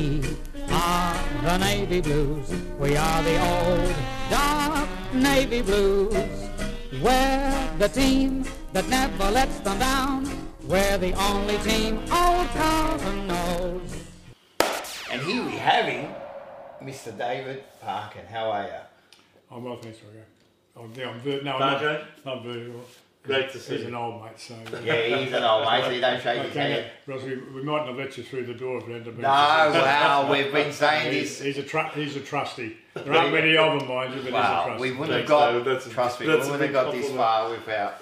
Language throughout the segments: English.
We are the Navy Blues. We are the old dark Navy Blues. We're the team that never lets them down. We're the only team old Carlton knows. And here we have him, Mr. David Parkin. How are you? I'm well, thanks, Roger. I'm, yeah, I'm no, I'm not, not very well. Great to see He's you. an old mate, so. Yeah, he's an old mate, so you don't shake his Okay, hand. Ross, we, we mightn't have let you through the door if it hadn't been. No, wow, we've been saying He's, this. he's a tru- he's a trusty. There aren't many of them, mind you, but Wow, he's a we wouldn't have got, David. That's a- trust me, we that's a wouldn't have got this far without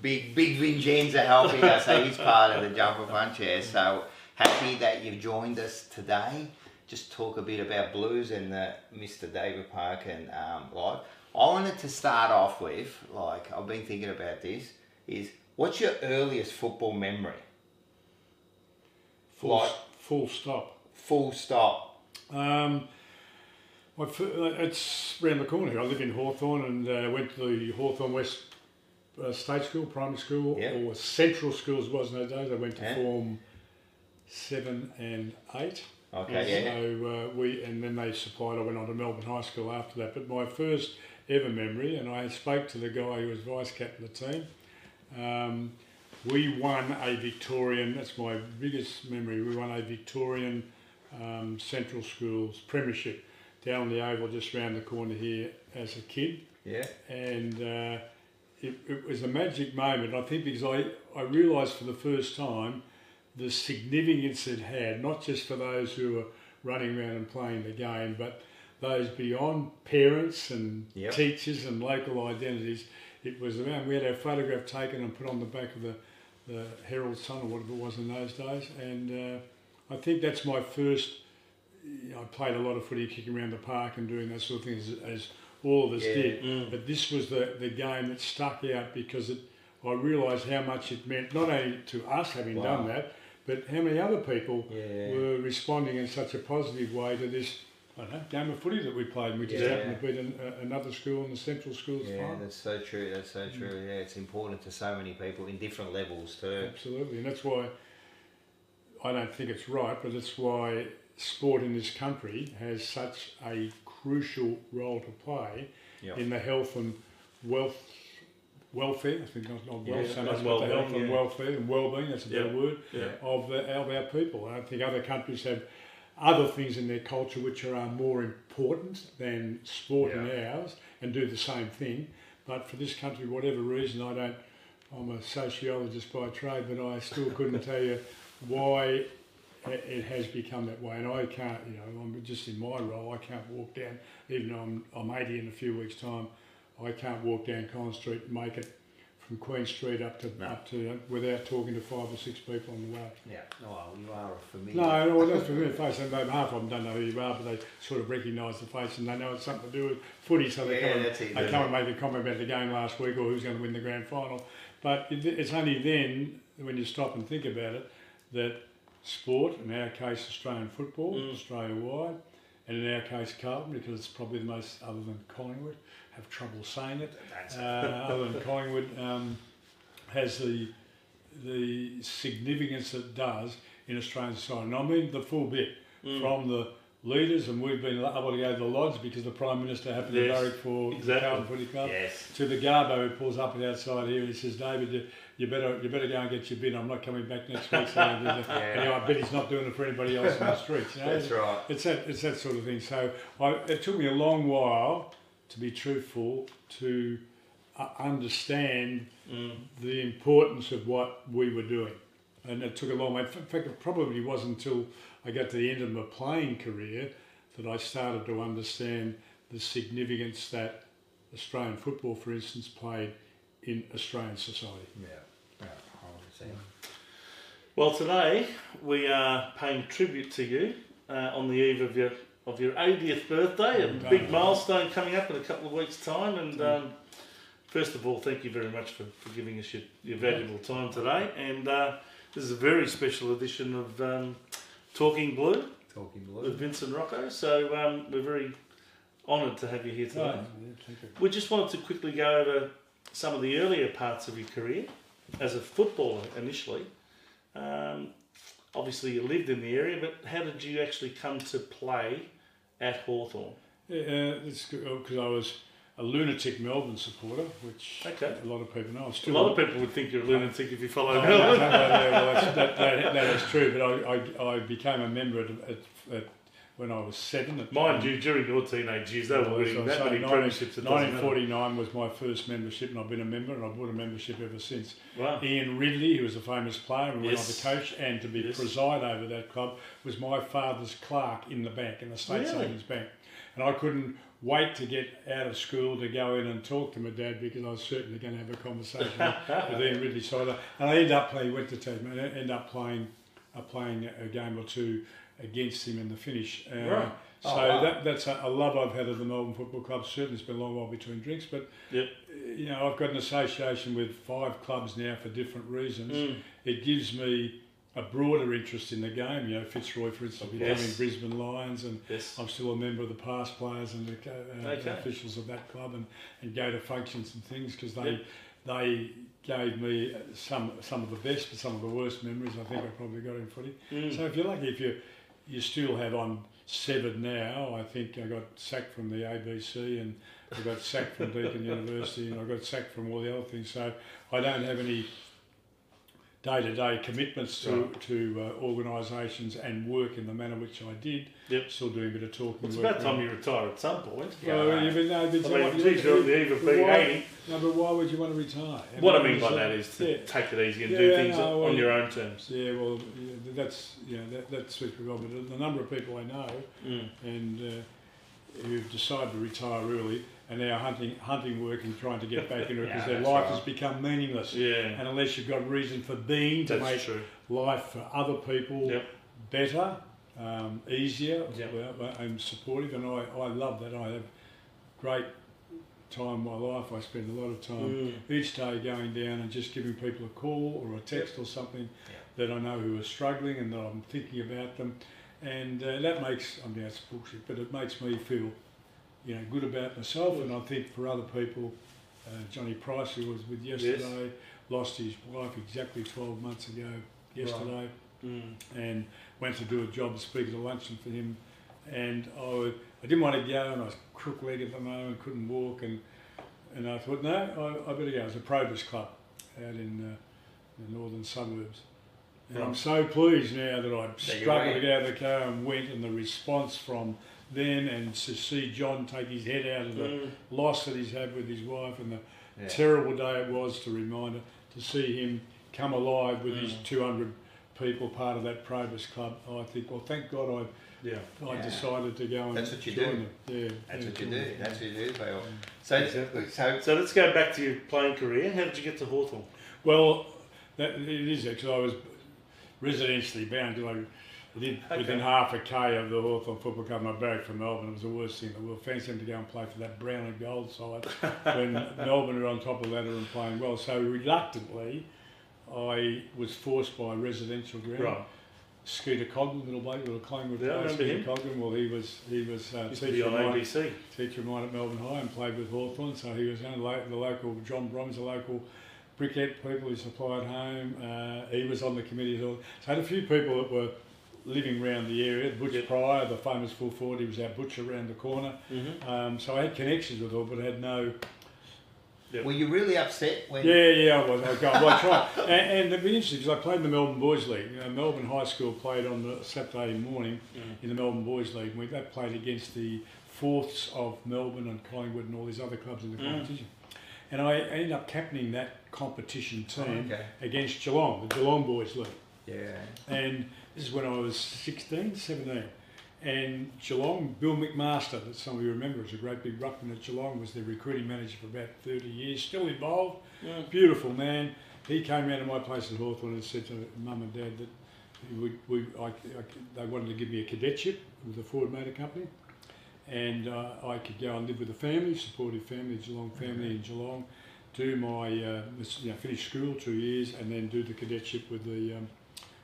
big, big Vincenza helping us. So he's part of the jumper punch here. So happy that you've joined us today. Just talk a bit about blues and the Mr. David Parkin um, live. I wanted to start off with, like, I've been thinking about this, is what's your earliest football memory? Full, like- full stop. Full stop. Um, my it's round the corner here. I live in Hawthorn and uh, went to the Hawthorn West uh, State School, primary school, Yeah. or Central Schools was in those days. I went to Yeah. Form 7 and 8. Okay, yeah. So uh, we, and then they supplied. I went on to Melbourne High School after that. But my first ever memory, and I spoke to the guy who was vice captain of the team. Um, we won a Victorian. That's my biggest memory. We won a Victorian um, Central Schools Premiership down the oval, just round the corner here, as a kid Yeah. and uh, it, it was a magic moment. I think because I, I realised for the first time the significance it had, not just for those who were running around and playing the game, but those beyond parents and Yep. teachers and local identities. It was around, we had our photograph taken and put on the back of the, the Herald Sun or whatever it was in those days. And uh, I think that's my first, you know, I played a lot of footy, kicking around the park and doing that sort of thing as, as all of us Yeah. did. But this was the, the game that stuck out because it, I realised how much it meant, not only to us having Wow. done that, but how many other people Yeah. were responding in such a positive way to this I don't know, game of footy that we played. and We just Yeah. happened to beat an, uh, another school in the central schools Yeah, that's so true. That's so true. Yeah, it's important to so many people in different levels too. Absolutely, and that's why I don't think it's right, but it's why sport in this country has such a crucial role to play Yep. in the health and wealth welfare. I think not, not wealth Yeah, so much, but the health well-being, and yeah. welfare and well-being. That's a better Yeah. word Yeah. of the, of our people. I don't think other countries have other things in their culture which are more important than sport in ours and do the same thing. But for this country, whatever reason, I don't. I'm a sociologist by trade, but I still couldn't tell you why it it has become that way. And I can't, you know, I'm just in my role. I can't walk down, even though I'm, I'm 80 in a few weeks' time. I can't walk down Collins Street and make it from Queen Street up to No. up to without talking to five or six people on the way. Yeah. Well, you are a familiar. No, no, that's familiar face. And half of them don't know who you are, but they sort of recognise the face and they know it's something to do with footy. So they Yeah, come, and, it, they come and make a comment about the game last week or who's going to win the grand final. But it, it's only then, when you stop and think about it, that sport, in our case Australian football, mm. Australia wide, and in our case Carlton, because it's probably the most, other than Collingwood, have trouble saying it, uh, other than Collingwood, um, has the the significance it does in Australian society. And I mean the full bit from the leaders, and we've been able to go to the lodge because the Prime Minister happened Yes, to barrack for the exactly. Carlton Footy Club. Yes. To the Garbo who pulls up outside here and he says, David, you, you better you better go and get your bin. I'm not coming back next week. So you know, I bet he's not doing it for anybody else in the streets. You know? That's right. It's that it's that sort of thing. So I, it took me a long while, to be truthful, to uh, understand the importance of what we were doing, and it took a long way. In fact, it probably wasn't until I got to the end of my playing career that I started to understand the significance that Australian football, for instance, played in Australian society. Yeah. Yeah. 100%. Well, today we are paying tribute to you uh, on the eve of your of your 80th birthday, a big milestone coming up in a couple of weeks' time. And um, first of all, thank you very much for, for giving us your, your valuable time today. And uh, this is a very special edition of um, Talking Blue Talking with. Vincent Rocco. So um, we're very honoured to have you here today. thank you. We just wanted to quickly go over some of the earlier parts of your career as a footballer initially. Um, obviously you lived in the area, but how did you actually come to play at Hawthorn? Yeah, uh, it's because I was a lunatic Melbourne supporter, which Okay. a lot of people know. I'm A lot of people would think you're a lunatic if you follow Oh, Melbourne. no, yeah, well, that, that, that is true, but I, I, I became a member at, at, at when I was seven. At, Mind you, during your teenage years, they were winning that many 19 premierships. it doesn't matter. 1949 was my first membership, and I've been a member, and I've bought a membership ever since. Wow. Ian Ridley, who was a famous player and went on Yes. to coach, and to be Yes. preside over that club, was my father's clerk in the bank, in the State Really? Savings Bank. And I couldn't wait to get out of school to go in and talk to my dad because I was certainly going to have a conversation with, Ian Ridley. So I, and I ended up playing, went to Tasman, I ended up playing, uh, playing a game or two against him in the finish. Uh, Right. So Oh, wow. that, that's a, a love I've had of the Melbourne Football Club. Certainly, it's been a long while between drinks, but Yep. you know, I've got an association with five clubs now for different reasons. Mm. It gives me a broader interest in the game. You know, Fitzroy, for instance, I've Yes. becoming Brisbane Lions, and Yes. I'm still a member of the past players and the uh, Okay. officials of that club, and, and go to functions and things because they Yep. they gave me some some of the best, but some of the worst memories I think I probably got in footy. Mm. So if you're lucky, if you you still have on severed now, I think I got sacked from the ABC and I got sacked from Deakin University and I got sacked from all the other things. So I don't have any day-to-day commitments to, Right. to uh, organisations and work in the manner which I did. Yep. Still doing a bit of talking. It's about time you retire at some point. Well, Yeah, but no, but I mean, geez, you're on the eve of being why- 80. No, but why would you want to retire? What I mean by like- that is to yeah. take it easy and Yeah, do things no, well, on your own terms. Yeah, well, yeah, that's yeah, that, that suits me well. But the number of people I know Mm. and uh, who've decided to retire early and now hunting hunting work and trying to get back into it Yeah, because their life right. has become meaningless. Yeah, And unless you've got a reason for being to that's make true. life for other people Yep. better, um, easier, Yep. and supportive, and I, I love that. I have great time in my life. I spend a lot of time Mm. each day going down and just giving people a call or a text or something that I know who are struggling and that I'm thinking about them. And uh, that makes, I mean, that's bullshit, but it makes me feel, you know, good about myself. And I think for other people, uh, Johnny Price, who was with yesterday, lost his wife exactly 12 months ago yesterday Mm. and went to do a job speaking at a luncheon for him. And I, would- I didn't want to go, and I was crook-legged at the moment, couldn't walk, and and I thought, no, I, I better go. It was a Probus club out in uh, the northern suburbs. And I'm so pleased now that I struggled to get out of the car and went, and the response from them, and to see John take his head out of the Mm. loss that he's had with his wife, and the Yeah. terrible day it was to remind her to see him come alive with his Mm. 200 people part of that Probus club. I think, well, thank God I Yeah. I, I Yeah. decided to go and That's what you join do. them. Yeah, That's yeah, what you do. them. That's what you do, Bill. So, Exactly. so So let's go back to your playing career. How did you get to Hawthorn? Well, that, it is actually. I was residentially bound. You know, I did Okay. within half a k of the Hawthorn Football Club, and I barracked for Melbourne. It was the worst thing in the world. Fancy them to go and play for that brown and gold side when Melbourne were on top of the ladder and playing well. So reluctantly, I was forced by residential ground. Right. Skeeter Coglan, little bloke, little Collingwood Yeah, I player, remember Skeeter him. Coglan. Well, he was he was uh, Used to be teacher on of mine, ABC. teacher of mine at Melbourne High and played with Hawthorn. So he was the, the local John Brom's the local brickhead people who supplied home. Uh, he was on the committee. So I had a few people that were living around the area. Butch Yep. Pryor, the famous full forward, he was our butcher around the corner. Mm-hmm. Um, so I had connections with all, but I had no were you really upset when? yeah, yeah, I was. I, got, well, I tried. And, and it'd be interesting because I played in the Melbourne Boys League. You know, Melbourne High School played on the Saturday morning Mm. in the Melbourne Boys League. And we that played against the fourths of Melbourne and Collingwood and all these other clubs in the Mm. competition. And I ended up captaining that competition Oh, team okay. against Geelong, the Geelong Boys League. Yeah. And this is when I was 16, 17. And Geelong, Bill McMaster, that some of you remember, was a great big ruckman at Geelong, was their recruiting manager for about 30 years, still involved. Mm. Beautiful man. He came round to my place in Hawthorn and said to mum and dad that we, we, I, I, they wanted to give me a cadetship with the Ford Motor Company. And uh, I could go and live with a family, supportive family, Geelong family in Geelong, do my, uh, you know, finish school two years and then do the cadetship with the, um,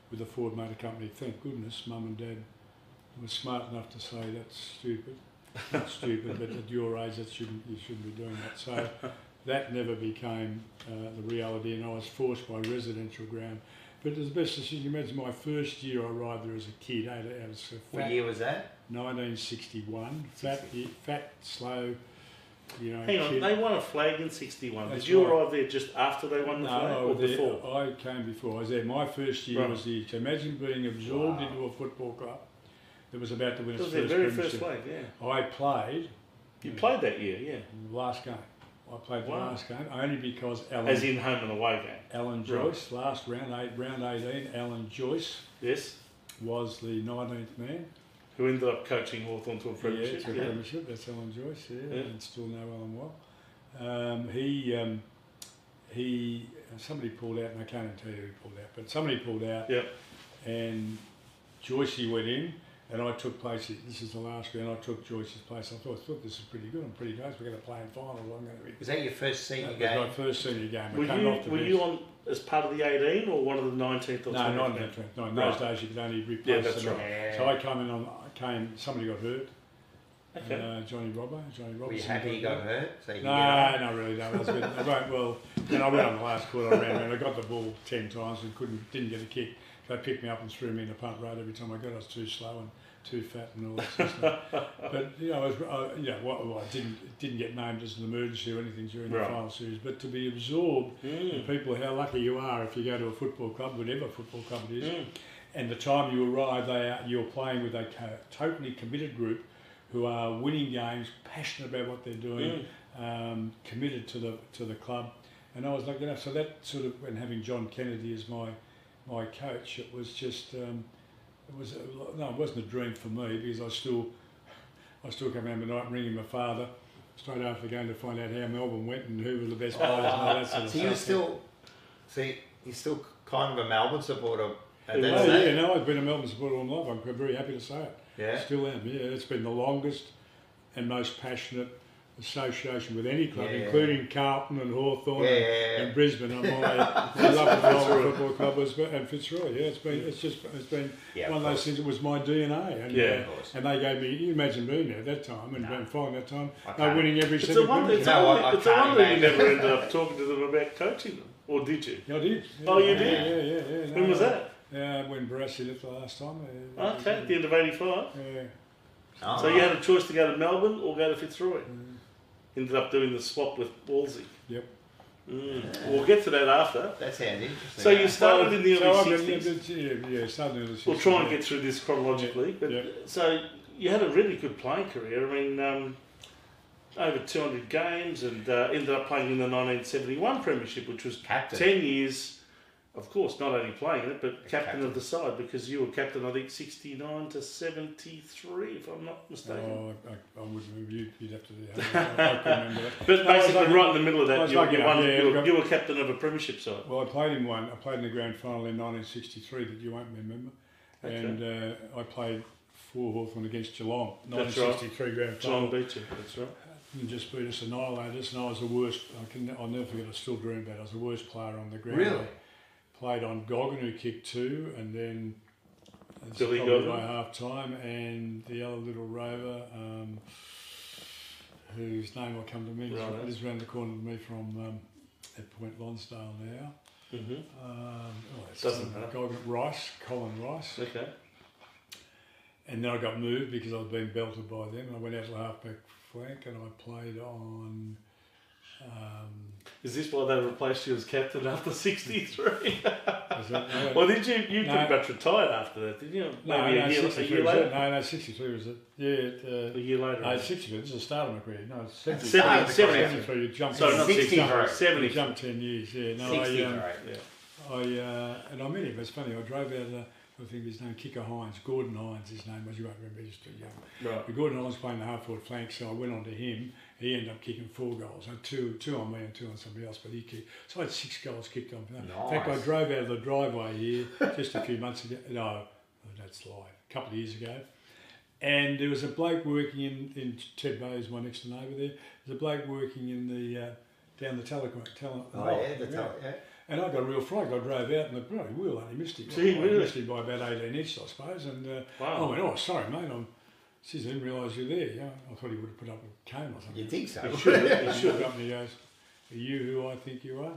with the Ford Motor Company. Thank goodness mum and dad were smart enough to say that's stupid. Not stupid, but at your age that shouldn't, you shouldn't be doing that. So that never became uh, the reality and I was forced by residential ground But as best as you can imagine, my first year I arrived there as a kid, out of, out of so What year was that? 1961, fat, fat, slow, you know. Hang on, they won a flag in '61. That's Did you right. arrive there just after they won the No, flag or there- before? I came before. I was there. My first year Right. was the. So imagine being absorbed Wow. into a football club that was about to win It its was their first very first flag. Yeah, I played you played that year. Yeah, last game. I played the Wow. last game only because Alan, as in home and away game. Alan Joyce, last round, eight, round 18, Alan Joyce Yes, was the 19th man. Who ended up coaching Hawthorn to a Yeah, premiership. to a Yeah, premiership. That's Alan Joyce, yeah, Yeah. and still know Alan well. Um, he, um, he, somebody pulled out, and I can't even tell you who pulled out, but somebody pulled out, Yep. and Joycey went in, and I took place. This is the last round. I took Joyce's place. I thought, I thought this is pretty good. I'm pretty close. We're going to play in finals. I'm going to be. Was that your first senior That was game? my first senior game. Were I came you off the were bench. you on as part of the 18 or one of the 19th or No, 20th? not in men? that track. No, in Right. those days you could only replace Yeah, that's them. right. So I came in on. I came. Somebody got hurt. Okay. Uh, Johnny Robbo. Johnny Robinson. Were you happy you got hurt? So you No, not really. No, I was a bit, I went, well, then I went on the last quarter. I ran around. I got the ball ten times and couldn't, didn't get a kick. They picked me up and threw me in the punt road every time I got. I was too slow and too fat and all that sort of stuff. But you know, I was, you know, what, well, I didn't didn't get named as an emergency or anything during Right. the final series. But to be absorbed, Mm. people, how lucky you are if you go to a football club, whatever football club it is, Mm. and the time you arrive, they are, you're playing with a totally committed group who are winning games, passionate about what they're doing, Mm. um, committed to the to the club. And I was lucky enough. So that sort of, and having John Kennedy as my my coach, it was just um, it was a, no, it wasn't a dream for me because I still I still come home at night ringing my father straight after the game to find out how Melbourne went and who were the best players and all that sort of So you were stuff. still, see, you're still kind of a Melbourne supporter at that Oh yeah, no, I've been a Melbourne supporter all my life. I'm very happy to say it. Yeah. Still am, yeah. It's been the longest and most passionate association with any club, Yeah, yeah. including Carlton and Hawthorn Yeah, and, yeah, yeah. and Brisbane. And my, I love the Melbourne Football Club was, and Fitzroy. Yeah, it's been, it's just, it's been Yeah, one of of those things. It was my DNA, and Yeah, uh, of course. and they gave me. You imagine being there at that time and No. being following that time. I They winning every It's single wonder. It's, premiership. No, a wonder, I- I it's a can't wonder you never ended up talking to them about coaching them, or did you? Yeah, I did. Oh, you did? Yeah, yeah, yeah. yeah. When No, was that? Yeah, when Barassi left the last time. uh, Okay, at the end of '85. Yeah. Oh, So you had a choice to go to Melbourne or go to Fitzroy. Mm. Ended up doing the swap with Wallsy. Yep. Mm. We'll get to that after. That's handy. So you started in the So early I've 60s. Yeah, yeah, started in the 60s. We'll try and get through this chronologically. But Yeah. so you had a really good playing career. I mean, um, over 200 games, and uh, ended up playing in the 1971 Premiership, which was Captain. 10 years. Of course, not only playing it, but captain, Captain. of the side because you were captain. I think 69 to 73, if I'm not mistaken. Oh, I, I wouldn't remember. You'd, you'd have to do. I, I couldn't remember that. But No, basically, lucky- right in the middle of that, you, lucky you, enough, won, yeah, you, were, you were captain of a premiership side. Well, I played in one. I played in the grand final in 1963 that you won't remember. Okay. And uh, I played for Hawthorn against Geelong. That's right. 1963 grand final. Geelong beat you, that's right. And just beat us, annihilated us, and I was the worst. I can, I'll never forget. I still dream about. it. I was the worst player on the ground. Really? Played on Goggin, who kicked two, and then Billy Goggin? by half time, and the other little rover, um, whose name will come to me, Right. he's around the corner to me from um, at Point Lonsdale now. hmm Um, oh, Doesn't um, matter. Goggin Rice, Colin Rice. Okay. And then I got moved because I was being belted by them. And I went out to the halfback flank and I played on. Um, Is this why they replaced you as captain after 63? no, well, did you? You No. pretty much retired after that, didn't you? no, Maybe no, a, year, a 63 year later? No, no, 63 was it. Yeah, it, A uh, year later. no, 63. This is the start of my career. No, it's 73. Seventy- Seventy- seventy- 73. You jumped, Sorry, not 63. 63. you 70. jumped 10 years. Yeah, no, 60, I, um, right. Yeah. I uh, and I met him. It's funny. I drove out of the. I think his name Kicker Hines, Gordon Hines. His name was. You won't remember. He's too young. Right. But Gordon Hines playing the half forward flank, so I went on to him. He ended up kicking four goals, and two two on me and two on somebody else. But he kicked. So I had six goals kicked on. In fact, I drove out of the driveway here just a few months ago. No, that's a lie. A couple of years ago. And there was a bloke working in, in Ted Bay, is my next neighbour there. There's a bloke working in the uh, down the telecom. Tele, Oh, yeah, the top, yeah. and I got a real fright. I drove out and the bloody wheel only missed it. Gee, I really? missed it by about 18 inches, I suppose. And uh, Wow. I went, oh, sorry, mate. I'm, geez, I didn't realise you were there. Yeah, I thought he would have put up a cane or something. You think so? You should. You He should. looked up and he goes, are you who I think you are?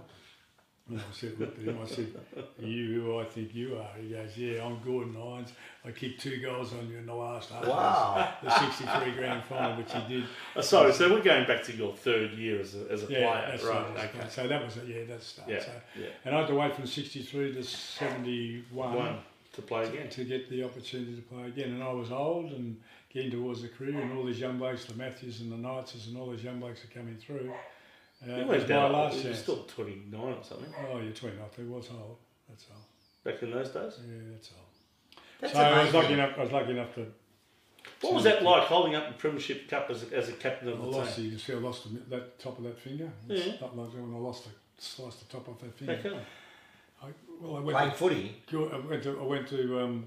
And I said, looked at him, I said, Are you who I think you are? He goes, Yeah, I'm Gordon Hines. I kicked two goals on you in the last half. Wow. The 63 grand final, which he did. Oh, sorry, so we're going back to your third year as a, as a Yeah, player, that's right? right. Okay. So that was it. Yeah, that's start. Yeah, So, yeah. and I had to wait from 63 to 71 One to play again. to get the opportunity to play again. And I was old and getting towards the career, and all these young blokes, the Matthews and the Knightses, and all these young blokes are coming through. Uh, You it was my that old. last You were still 29 or something Oh, you're 29, I think was old. That's old. back in those days. Yeah, that's old. That's so I was lucky enough. I was lucky enough to. What was that like holding up the Premiership Cup as a, as a captain I of the lost. team? You can see I lost the, that top of that finger. It's Yeah. not like when I lost the sliced the top off that finger. How come? I, well, I went. Playing to- footy. I went to I went to um,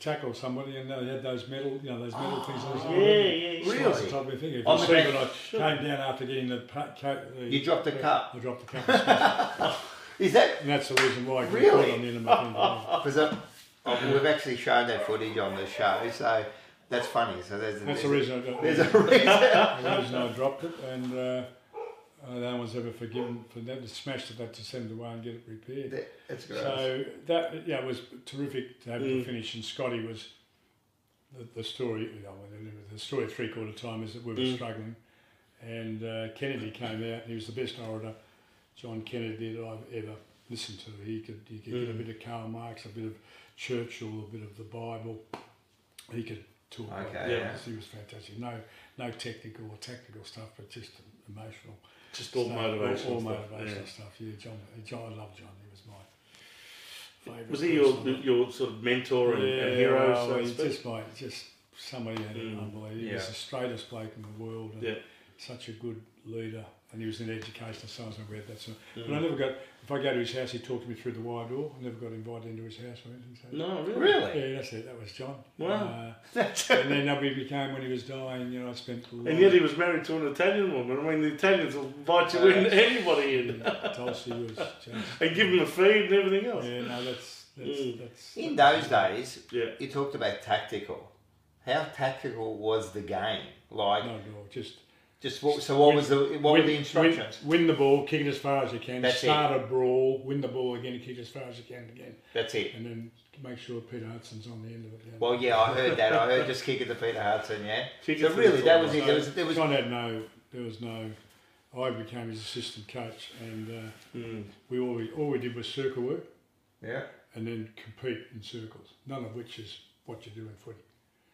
tackle somebody and uh, they had those metal you know those metal ah, things. on his Yeah, yeah, Really? the top of the finger. If On you see when I came down after getting the, the You dropped the cup. I dropped the cup, and smashed it. Is that and that's the reason why I Really? on the end because uh, oh, we've actually shown that footage on the show, so that's funny. So there's That's the reason I got. there's a reason. the reason I dropped it, and uh, uh, no one's ever forgiven for that. Smashed it up to send to one and get it repaired. That's great. So that yeah, it was terrific to have Mm. finish. And Scotty was the, the story. You know, the story of three quarter time is that we were Mm. struggling, and uh, Kennedy came out. He was the best orator, John Kennedy, that I've ever listened to. He could he could get a Mm. bit of Karl Marx, a bit of Churchill, a bit of the Bible. He could talk. Okay, that. yeah. He was fantastic. No no technical or tactical stuff, but just emotional. Just all stuff, motivational All, all stuff. motivational yeah. stuff. Yeah, John. John. I love John. He was my favourite. Was he your your sort of mentor and, and Yeah, hero? well, so he's just my just somebody that Mm, unbelievable. He was the straightest bloke in the world and Yeah. such a good leader. And he was in education as I read that. So, but I Mm. never got. If I go to his house, he talked to me through the wide door. I never got invited into his house or anything. So. No, really. really? Yeah, that's it. That was John. Wow. Uh, and then we became when he was dying. You know, I spent. a And yet he was married to an Italian woman. I mean, the Italians will invite you in, Uh, anybody in, Tulsi was just. and give them a feed and everything else. Yeah, no, that's that's Mm. that's. In those days, Yeah. you talked about tactical. How tactical was the game? Like, No, no, just just what, so what was the what were the instructions? Win, win the ball, kick it as far as you can. That's start a brawl, win the ball again, kick it as far as you can again, That's it. and then make sure Peter Hudson's on the end of it. yeah. Well, yeah, I heard that. I heard just kick it to Peter Hudson. Yeah. Kick So to really, that was it. There was there was John had no, there was no. I became his assistant coach, and uh, Mm. we all we, all we did was circle work, yeah. and then compete in circles. None of which is what you do in footy.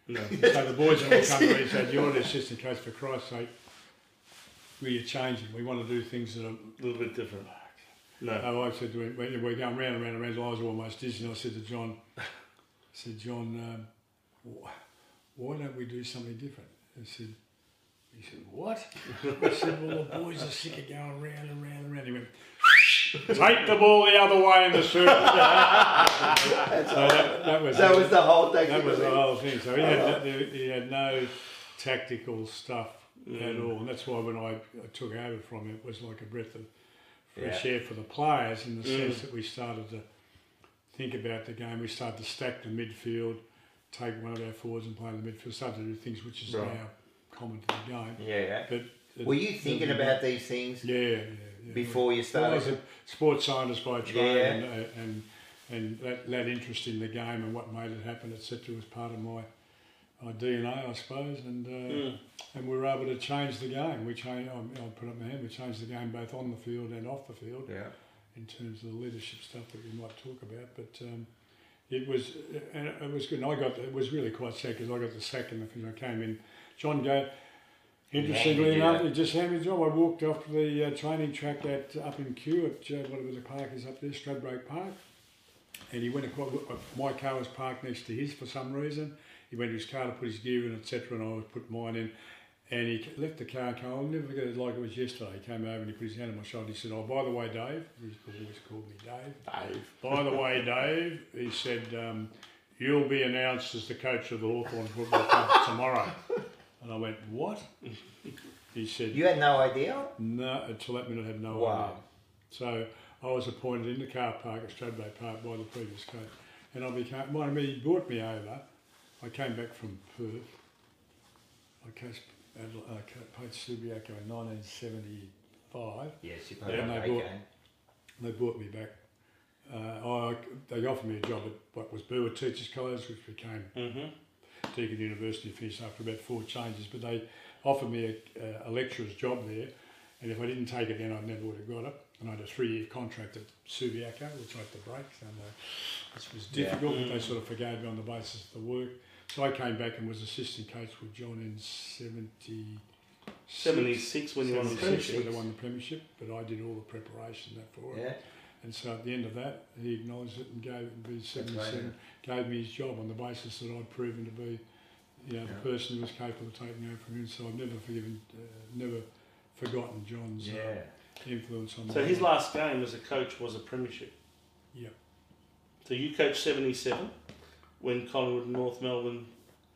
No. So the boys would all come to me and said, "You're the assistant coach for Christ's sake. We're changing. We want to do things that are A little bit different. No. Oh, I said to him, we're going round and round and round, I was almost dizzy. And I said to John, I said, John, um, why don't we do something different? I said, he said, what? I said, well, the boys are sick of going round and round and round. He went, take the ball the other way in the circle. so that, that was That was the whole thing. that was the whole thing. So he had, he had no tactical stuff at all, and that's why when I, I took over from him, it was like a breath of fresh Yeah. air for the players in the Mm. sense that we started to think about the game. We started to stack the midfield, take one of our forwards and play in the midfield, started to do things which is Right. now common to the game. Yeah. But it- Were you thinking it- about these things Yeah, yeah, yeah. before you Well, I was a sports scientist by trade, and, uh, and and that, that interest in the game and what made it happen, etc., was part of my my DNA, I suppose. And uh, Mm. and we were able to change the game. We changed. I, I put up my hand. We changed the game both on the field and off the field Yeah. in terms of the leadership stuff that we might talk about. But um, it was and it was good. And I got it was really quite sad because I got the sack in the thing. I came in. John gave. Interestingly enough, he just handed me the job. I walked off the uh, training track at up in Kew at uh, whatever the park is up there, Stradbroke Park. And he went across. My car was parked next to his for some reason. He went to his car to put his gear in, etc. And I would put mine in. And he left the car. Come, I'll never forget it like it was yesterday. He came over and he put his hand on my shoulder. He said, "Oh, by the way, Dave." He's always called me Dave. Dave. By the way, Dave, he said, um, you'll be announced as the coach of the Hawthorn Football Club tomorrow. And I went, what? He said, You had no idea? no, until that minute I had no Wow. idea. So I was appointed in the car park at Stradbroke Park by the previous coach. And I became, well, I mean, he brought me over. I came back from Perth. I coached, Adela- uh, co- played Subiaco in 1975. Yes, you played and they game. They brought me back. Uh, I, they offered me a job at what was Burwood Teachers College, which became Mm-hmm. Deakin University. Finished after about four changes, but they offered me a, a lecturer's job there, and if I didn't take it, then I never would have got it. And I had a three-year contract at Subiaco, which I had to break, and uh, this was Yeah. difficult. But Mm. they sort of forgave me on the basis of the work. So I came back and was assistant coach with John in seventy. 76 when you won the premiership. when they won the premiership, but I did all the preparation that for it. Yeah. And so at the end of that, he acknowledged it and gave me 77, gave me his job on the basis that I'd proven to be, you know, Yeah. the person who was capable of taking over from him. So I've never forgiven, uh, never forgotten John's Yeah. uh, influence on So his life. last game as a coach was a premiership. Yeah. So you coached 77 when Collingwood and North Melbourne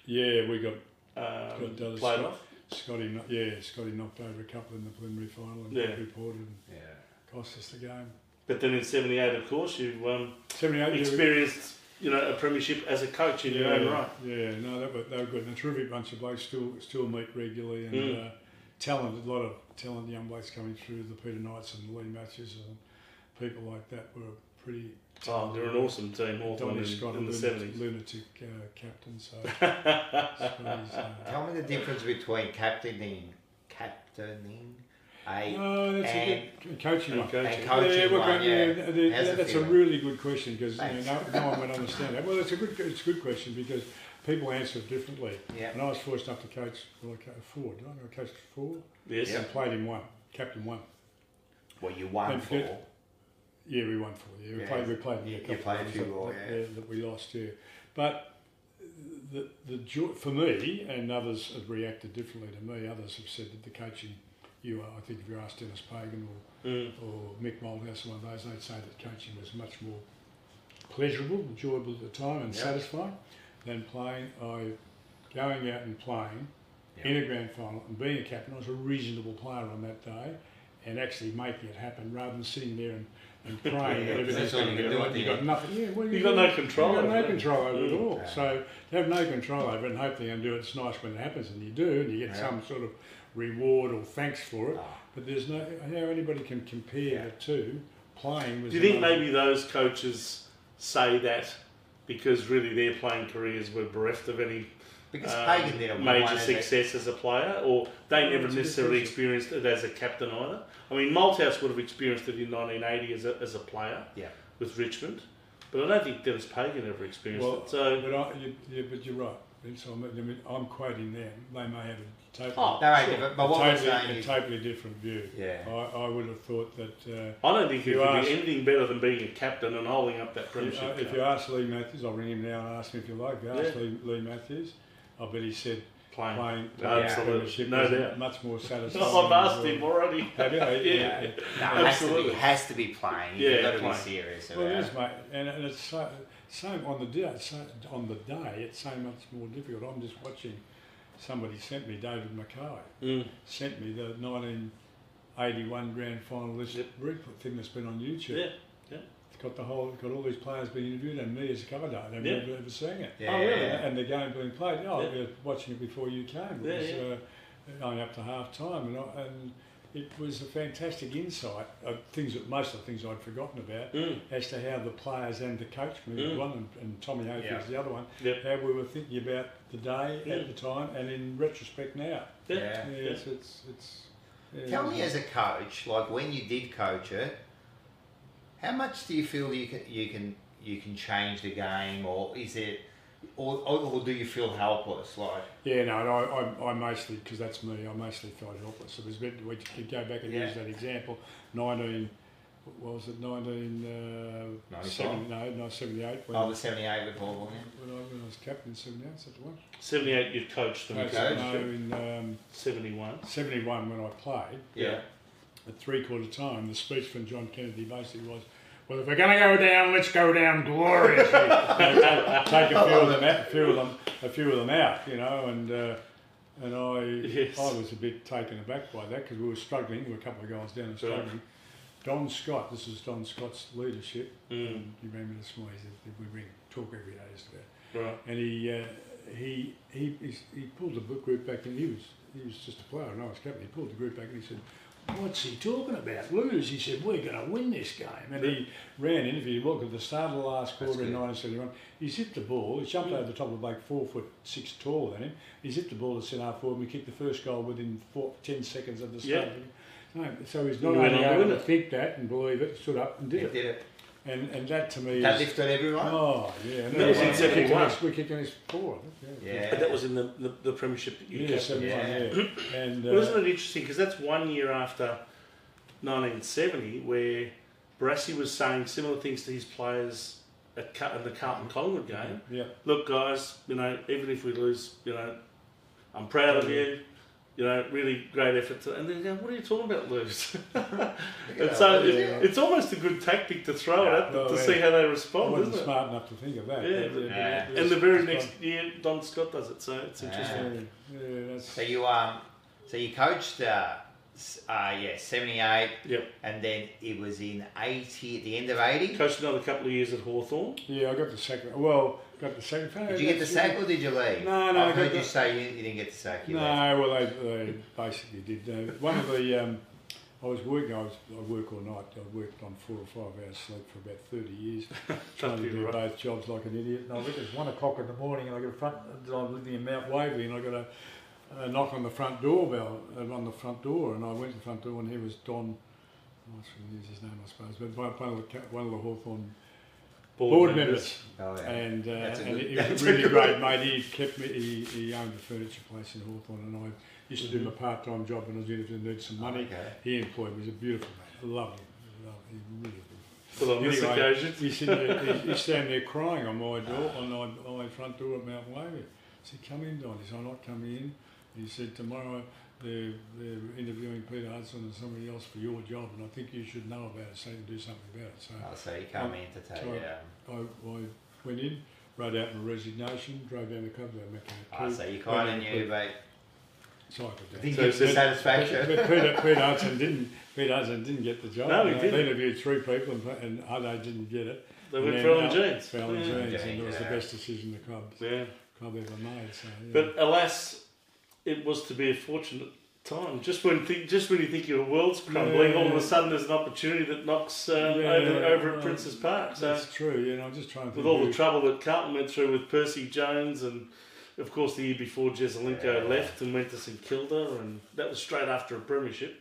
Yeah, we got um, Got played Scott. off. Scotty. Yeah, Scotty knocked over a couple in the preliminary final and Yeah. reported and Yeah. cost us the game. But then in 78, of course, you um, 78 yeah, we- experienced you know, a premiership as a coach in your own right. Yeah, no, they were, they were good. And a terrific bunch of blokes still still meet regularly and Mm. uh, talented, a lot of talented young blokes coming through. The Peter Knights and Leigh Matthews and people like that were pretty. Oh, they're an awesome team, Hawthorn Donny in, Scott, a in the lunatic, 70s. lunatic uh, captain. So, Scotty's, uh, Tell me the difference between captaining, captaining a no, that's and- a good coaching And one. coaching. And coaching yeah, look, one, uh, yeah. the- the- How's it that's a really good question because you know, no, no one would understand that. Well, it's a good it's a good question because people answer differently. Yeah. And I was fortunate enough to coach well, I coached four. Did I? I coached four. Yes. Yeah. And played in one, captain one. Well, you won Don't for. Yeah, we won four. Yeah, we Yeah. played. We played. You- Yeah, you a couple played a of few more, that, yeah. that we lost. Yeah, but the the joy, for me and others have reacted differently to me. Others have said that the coaching. You, are, I think, if you ask Denis Pagan or Mm. or Mick Malthouse, one of those, they'd say that coaching was much more pleasurable, enjoyable at the time, and Yeah. satisfying than playing. I going out and playing Yeah. in a grand final and being a captain. I was a reasonable player on that day, and actually making it happen rather than sitting there and, and praying Yeah, that everything's going to can go right. You the got nothing. Yeah, well, You've got no control You've got no it. control over it at all. Yeah. So to have no control over it and hope they're going to do it, it's nice when it happens, and you do, and you get Yeah. some sort of reward or thanks for it. Ah. But there's no how anybody can compare Yeah. the two. Playing was Do you think maybe those coaches say that because really their playing careers were bereft of any Because um, Pagan did it major one as a- success as a player, or they never it's a good necessarily experienced it as a captain either? I mean, Malthouse would have experienced it in 1980 as a, as a player Yeah. with Richmond, but I don't think Denis Pagan ever experienced Well, it. So, but I, you, yeah, but you're right. And so I'm, I mean, I'm quoting them. They may have a totally, Oh, No, Sure. but, but a what we're totally, a totally different view. yeah, I, I would have thought that uh, I don't think You you could ask- be anything better than being a captain and holding up that if, premiership. uh, if you ask Leigh Matthews, I'll ring him now and ask him if you like. If you ask Yeah. Leigh, Leigh Matthews, I bet he said playing. playing Yeah, playing absolutely. premiership No doubt. much more satisfying. I've asked him already. Have you? Yeah. yeah. no, it has to be, Absolutely. has to be playing. Yeah, You've got to playing. be serious Well, about it it. is, mate, and, and it's so, same on the day. So, on the day, it's so much more difficult. I'm just watching. Somebody sent me David Mackay. Mm. Sent me the 1981 grand final list Yep. replay thing that's been on YouTube. Yeah. It's got the whole, got all these players being interviewed and me as a cover date. I've Yeah. never ever seen it. Yeah, Oh, really? yeah. And the game being played. Oh, Yeah. we were watching it before you came. It Yeah, was yeah. Uh, going up to half time, and, I, and it was a fantastic insight of things that most of the things I'd forgotten about Mm. as to how the players and the coach, me Mm. one and, and Tommy Hafey Yeah. was the other one, Yep. how we were thinking about the day Mm. at the time and in retrospect now. Yeah. Yeah. Yeah, Yeah. it's it's, it's yeah, Tell me, as a coach, like when you did coach it, how much do you feel you can you can you can change the game, or is it, or, or, or do you feel helpless? Like, Yeah, no, I, I, I mostly, because that's me, I mostly felt helpless. It was a bit, we could go back and Yeah. use that example. 19, what was it, 19, uh, 95? 70, no, no, 78. When, oh, the seventy-eight with Paul William. when, I, when I was captain in 78, is that the one? 78, you coached them. No, Okay. no, in um, 71. 71 when I played, Yeah. at three quarter time, the speech from John Kennedy basically was, well, if we're going to go down, let's go down gloriously. You know, take, take a few of them, out, a few of them, a few of them out, you know, and uh, and I, Yes. I was a bit taken aback by that because we were struggling. We were a couple of guys down and Right. struggling. Don Scott, this is Don Scott's leadership. Mm. And you remember this morning, he said, we ring, talk every day, is about Right. and he uh, he he he's- he pulled the book group back and he was he was just a player and I was captain. He pulled the group back and he said, What's he talking about? Lose? He said, We're going to win this game. And he ran in. If you look at the start of the last That's quarter in 1971, he zipped the ball. He jumped over the top of the bloke, four foot six taller than him. He zipped the ball to centre forward. and We kicked the first goal within four, 10 seconds of the start. Yeah. No, so he's not He only able to think that and believe it, stood up and He did it. did it. And, and that to me That is. lifted everyone. Oh, yeah. And That was in we kicked 71. the next- We kicked the next four, I. Yeah. Yeah. That was in the, the, the premiership you Yeah, captained. 71, yeah. And, uh, Wasn't it interesting? Because that's one year after 1970, where Barassi was saying similar things to his players at Car- in the Carlton Collingwood game. yeah. Look, guys, you know, even if we lose, you know, I'm proud of you. You know, really great effort. To, and then, go, what are you talking about, lose? and so it, yeah. it's almost a good tactic to throw it at them Well, to yeah. see how they respond, wasn't isn't it? smart enough to think of that. Yeah, but, but- Yeah. And the very it's next year, Don Scott does it, so it's interesting. Yeah, yeah, that's, So you um, so you coached uh, s- uh yeah seventy eight, Yep. and then it was in eighty at the end of eighty. Coached another couple of years at Hawthorn. yeah, I got the second. Well, got the second. Did you get the sack or did you leave? No, no, I I've heard got you the- say you, you didn't get the sack. You left. No, well, they, they basically did. Uh, one of the, um, I was working, I, was, I work all night. I worked on four or five hours sleep for about 30 years, trying to be do right. both jobs like an idiot. And I think it's one o'clock in the morning and I got a front, I'm living in Mount Waverley and I got a, a knock on the front doorbell, uh, on the front door. And I went to the front door and here was Don, I should use his name, I suppose, but one one of the, one of the Hawthorn board, members. Oh, yeah. And, uh, That's a and good- he was a a really great mate. He kept me. He, he owned a furniture place in Hawthorn, and I used to do my part-time job when I was in if I needed some money. Okay. He employed me. He was a beautiful man, lovely, lovely, really. But on this Anyway, occasion, He's there, he- he's standing there crying on my door, on my, on my front door at Mount Waverley. I said, "Come in, Don." He said, "I'm not coming in." He said, "Tomorrow they're, they're interviewing Peter Hudson and somebody else for your job, and I think you should know about it, so you can do something about it." So. Oh, so you come in to take. Sorry. Um, I, I went in, wrote out my resignation, drove down the club to Macca. oh, so you kind of knew, but Cycled down. didn't So get the it's- satisfaction. But, but Peter, Peter Hudson didn't. Peter Hudson didn't get the job. No, he didn't. They interviewed three people, and, and Huddo didn't get it. they And went then for Alan Al- Jeans. for Alan Yeah. Jeans, and it was the best decision the club Yeah. club ever made. So, yeah. But alas, it was to be a fortunate time. Just when think, just when you think your world's crumbling, all of a sudden there's an opportunity that knocks um, Yeah, over over at well, Prince's Park. So that's true. You know, I'm just trying to with all the trouble that Carlton went through with Percy Jones and. Of course, the year before Jesaulenko Yeah. left and went to St Kilda, and that was straight after a premiership.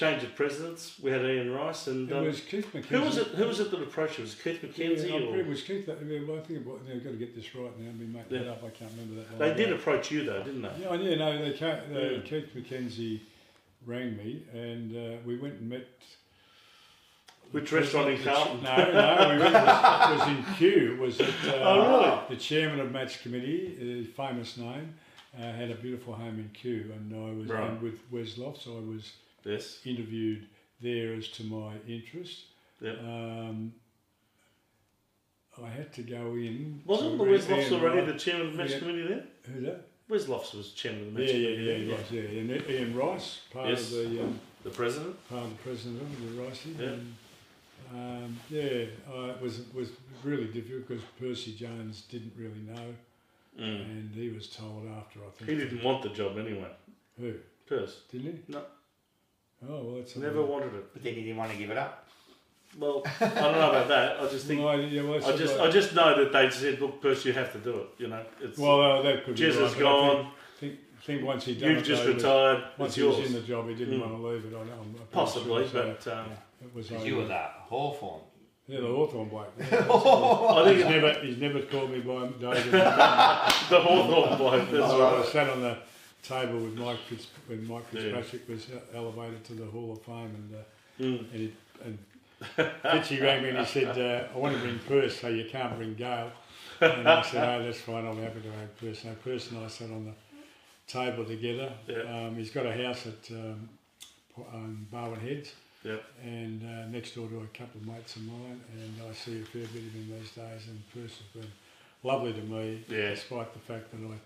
Yeah. Change of presidents. We had Ian Rice, and It um, was Keith McKenzie. who was it? Who was it that approached you? Was it Keith McKenzie? I'm or? it was Keith. That, well, I think it was, they've got to get this right now. I've been making Yeah. that up. I can't remember that. They did approach you though, didn't they? Yeah, yeah, no, they ca they, Yeah. Keith McKenzie rang me and uh, we went and met. Which restaurant in Carlton? No, no, we went, was, was in Kew. Was it? Uh, Oh, really? The chairman of match committee, a famous name, uh, had a beautiful home in Kew, and I was Right. with Wes Lofts. I was Yes. interviewed there as to my interest. Yep. Um, I had to go in. Wasn't Wes Lofts already Wright- the chairman of the match Yeah. committee then? Who's that? Wes Lofts was chairman of the Yeah, match yeah, committee. yeah, he was, yeah. And Ian Rice, part Yes. of the um, The president. part of the president of the Ricey. Yeah. And, um, yeah, uh, it was was really difficult because Percy Jones didn't really know, Mm. and he was told after I think He didn't want the job anyway. who Perce. didn't he? No. Oh well, that's Never wanted it. But then he didn't want to give it up. Well, I don't know about that. I just think. Well, yeah, well, I just, I just know that they said, "Look, Perce, you have to do it." You know, it's. well, uh, that could be Jez right, is but I gone. Think, think, think once he done You've it, just though, it was- retired. Once It's he was yours. in the job, he didn't Mm. want to leave it. I know. I'm pretty Possibly, sure, so but um, it was. Because you were that Hawthorn. Yeah, the Hawthorn bloke. Yeah, that's I he's think never he's never called me by David. the Hawthorn bloke. That's what I right. sat on the table with Mike Fitz, when Mike Fitzpatrick was elevated to the Hall of Fame, and uh, Mm. and, he, and Fitzy rang me and he said, uh, "I want to bring Perce, so you can't bring Gale." And I said, "Oh, that's fine. I'm happy to have Perce." So Perce and I sat on the table together. Yeah. Um, he's got a house at um, um, Barwon Heads. Yep. And uh, next door to a couple of mates of mine, and I see a fair bit of him these days. And Perce has been lovely to me, Yeah. despite the fact that I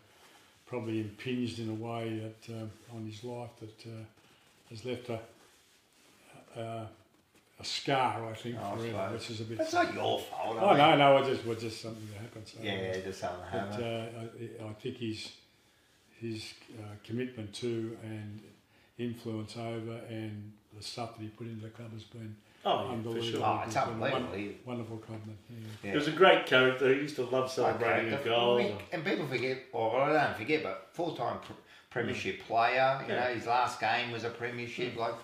probably impinged in a way that um, on his life that uh, has left a a, a scar, I think, Oh, I forever, which is a bit. That's not your fault. Oh no, no, I just was just something that happened. So, Yeah, just something happened. uh, I, I think his his uh, commitment to and influence over, and the stuff that he put into the club has been Oh, yeah, for unbelievable. sure. Oh, it's He's been a won- unbelievable. He- wonderful clubman. Yeah. Yeah. He was a great character. He used to love celebrating Okay, a goal. the- And people forget, or I don't forget, but full-time pr- premiership player. You Yeah. know, his last game was a premiership. Like,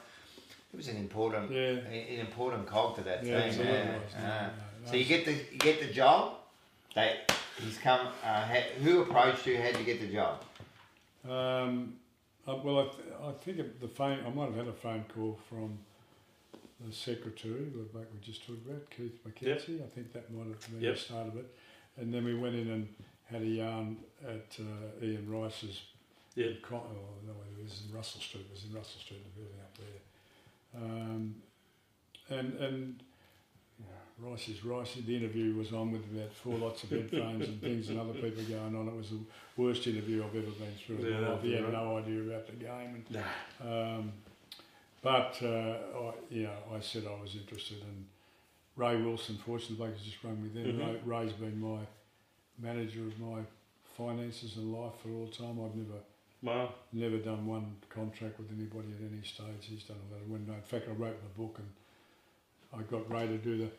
it was an important, Yeah. an important cog to that Yeah, team. absolutely Yeah. was. No, yeah. no, no. So you get the you get the job. They he's come. Uh, ha, who approached you? How did you get the job? Um, uh, well, I, th- I think the phone. I might have had a phone call from the secretary, the bloke we just talked about, Keith McKenzie. I think that might have been Yep. the start of it. And then we went in and had a yarn at uh, Ian Rice's. Yeah. Con- oh, no, it was in Russell Street. It was in Russell Street, the building up there. Um, and and yeah, Rice is Rice. The interview was on with about four lots of headphones and things, and other people going on. It was the worst interview I've ever been through. in Yeah, my life. He had right. no idea about the game, and Nah. um, but uh, I, know, I said I was interested, and Ray Wilson, fortunately, has just rung me then. Mhm. Ray, Ray's been my manager of my finances and life for all time. I've never Wow. never done one contract with anybody at any stage. He's done a lot of when in fact I wrote the book and I got Ray to do the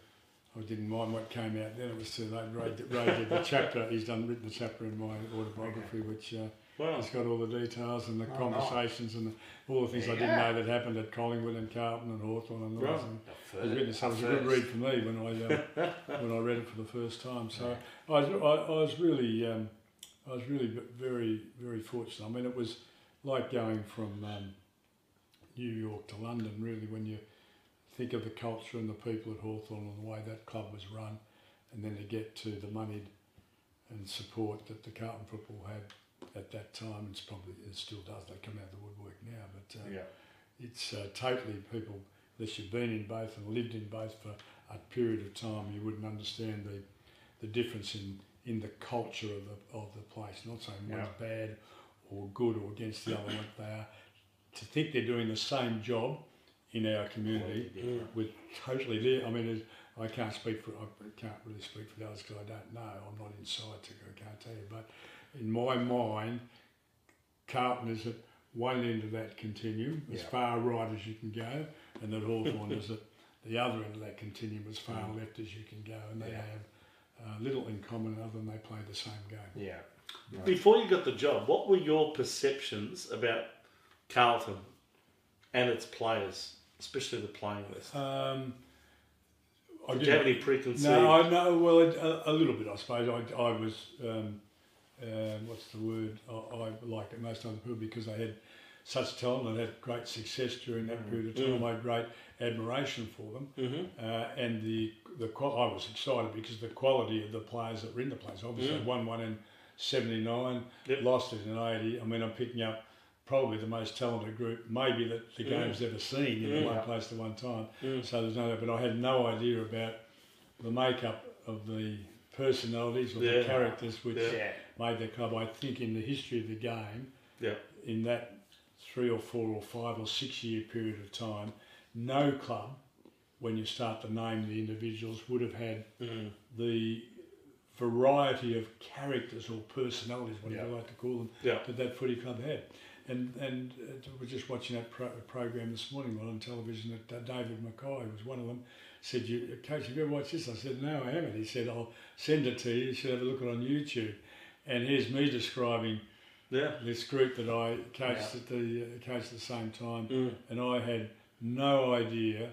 I didn't mind what came out then, it was too late. Ray, did- Ray did the chapter, he's done written the chapter in my autobiography which uh, Wow. it's got all the details and the Oh, conversations and the, all the things I didn't know that happened at Collingwood and Carlton and Hawthorn and all Right. that. It was written, so it was a good read for me when I um, when I read it for the first time. So I was, I, I was really um, I was really very very fortunate. I mean, it was like going from um, New York to London. Really, when you think of the culture and the people at Hawthorn and the way that club was run, and then to get to the moneyed and support that the Carlton football had at that time, it's probably it still does. They come out of the woodwork now, but uh, Yeah. it's uh, totally people unless you've been in both and lived in both for a period of time. You wouldn't understand the the difference in in the culture of the of the place. Not saying one's bad or good or against the other what they are. To think they're doing the same job in our community with totally di- I mean I can't speak for I can't really speak for the others because I don't know. I'm not inside to I can't tell you but in my mind Carlton is at one end of that continuum, as Yeah. far right as you can go, and that Hawthorn is at the other end of that continuum, as far left as you can go, and they Yeah. have uh, little in common other than they play the same game. Yeah. Before you got the job, what were your perceptions about Carlton and its players, especially the playing list? Um, I Did you didn't- have any preconceived? No, I know. Well, a, a little bit, I suppose. I, I was, um, uh, what's the word? I, I like it most other people because they had such talent and had great success during that period of time. I had great admiration for them, Mm-hmm. uh, and the the qual- I was excited because the quality of the players that were in the place. Obviously, Mm. won one in '79, Yep. lost it in '80. I mean, I'm picking up probably the most talented group maybe that the Mm. game's ever seen in Mm. one place at one time. Mm. So there's no, but I had no idea about the makeup of the personalities or Yeah. the characters which Yeah. Yeah. made the club. I think in the history of the game, Yeah. in that three or four or five or six year period of time, no club, when you start to name the individuals, would have had Mm. the variety of characters or personalities, whatever you like to call them, Yeah. that that footy club had. And and uh, we're just watching that pro- program this morning on television that uh, David McKay was one of them. Said, "You, coach, have you ever watched this?" I said, "No, I haven't." He said, "I'll send it to you. You should have a look at it on YouTube." And here's me describing Yeah. this group that I coached Yeah. at the uh, coached at the same time, Mm. and I had no idea,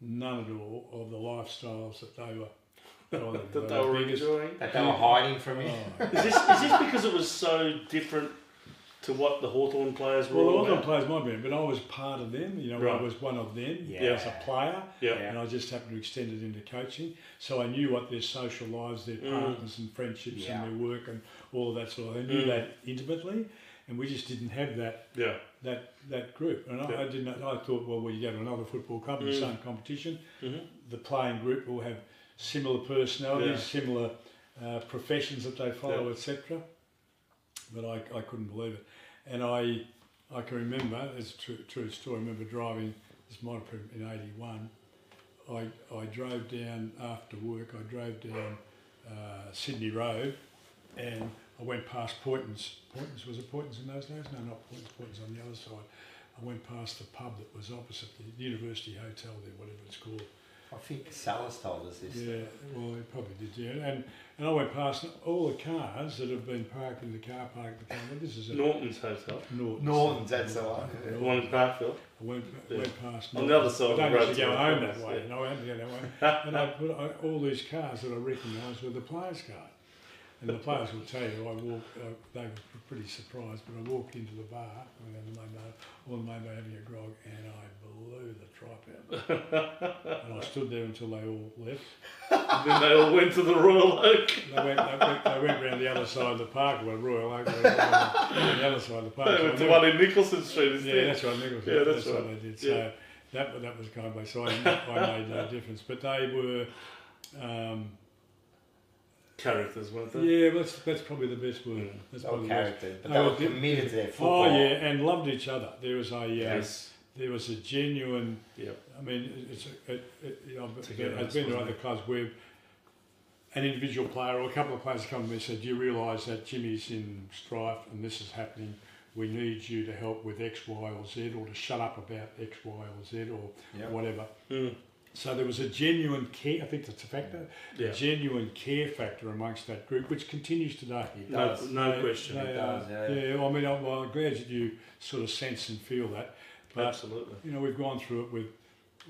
none at all, of the lifestyles that they were. That they were biggest- enjoying. That they were hiding from you. Oh. Is this, is this because it was so different to what the Hawthorn players were Well, all all the about? players might be, but I was part of them. You know, Right. I was one of them Yeah. as a player, Yeah. and I just happened to extend it into coaching. So I knew what their social lives, their Mm. partners and friendships, Yeah. and their work, and all of that sort of. thing. I knew Mm. that intimately, and we just didn't have that Yeah. that that group. And I, Yeah. I didn't. I thought, well, when you go to another football club in the Mm. same competition, Mhm. the playing group will have similar personalities, Yeah. similar uh, professions that they follow, Yeah. etc. But I, I couldn't believe it, and I I can remember it's a true, true story. I remember driving. This might have been in '81. I I drove down after work. I drove down uh, Sydney Road, and I went past Poyntons. Poyntons was it Poyntons in those days? No, not Poyntons. Poyntons on the other side. I went past the pub that was opposite the University Hotel there, whatever it's called. I think Salas told us this. Yeah, well, he probably did, yeah. And, and I went past all the cars that have been parked in the car park. at the time. Well, this is at Naughton's Hotel. Naughton's. Naughton's, that's the one. The one in Parkville. I went, Yeah. went past On the other side of the I don't road used to to go home that way. yeah. No, I hadn't to go that way. and I put I, all these cars that I recognised were the players' cars. And the players will tell you, I walked, uh, they were pretty surprised, but I walked into the bar, and then the mate, all the were having a grog, and I blew the tripe out. and I stood there until they all left. and then they all went to the Royal Oak. They went, they went, they went round the other side of the park, where Royal Oak was on the other side of the park. They So went to one in Nicholson Street yeah, that's right, Nichols. Yeah, that's, that's what right. they did. Yeah. So that that was kind of so I, I made no difference. But they were, um, Characters, weren't they? yeah, that's that's probably the best word. Mm. That's They were probably the characters, but They they were were committed to their football. Oh yeah, and loved each other. There was a uh, Yes. there was a genuine. Yep. I mean, it's a, it, it, you know, I've Together, I've been to other clubs where an individual player or a couple of players come to me and said, "Do you realise that Jimmy's in strife and this is happening? We need you to help with X, Y, or Z, or to shut up about X, Y, or Z, or Yep. whatever." Mm. So there was a genuine care. I think that's a factor. Yeah. A genuine care factor amongst that group, which continues today. It No, does. no They- question. They does, yeah. yeah. I mean, I'm, well, I'm glad that you sort of sense and feel that. But Absolutely. you know, we've gone through it with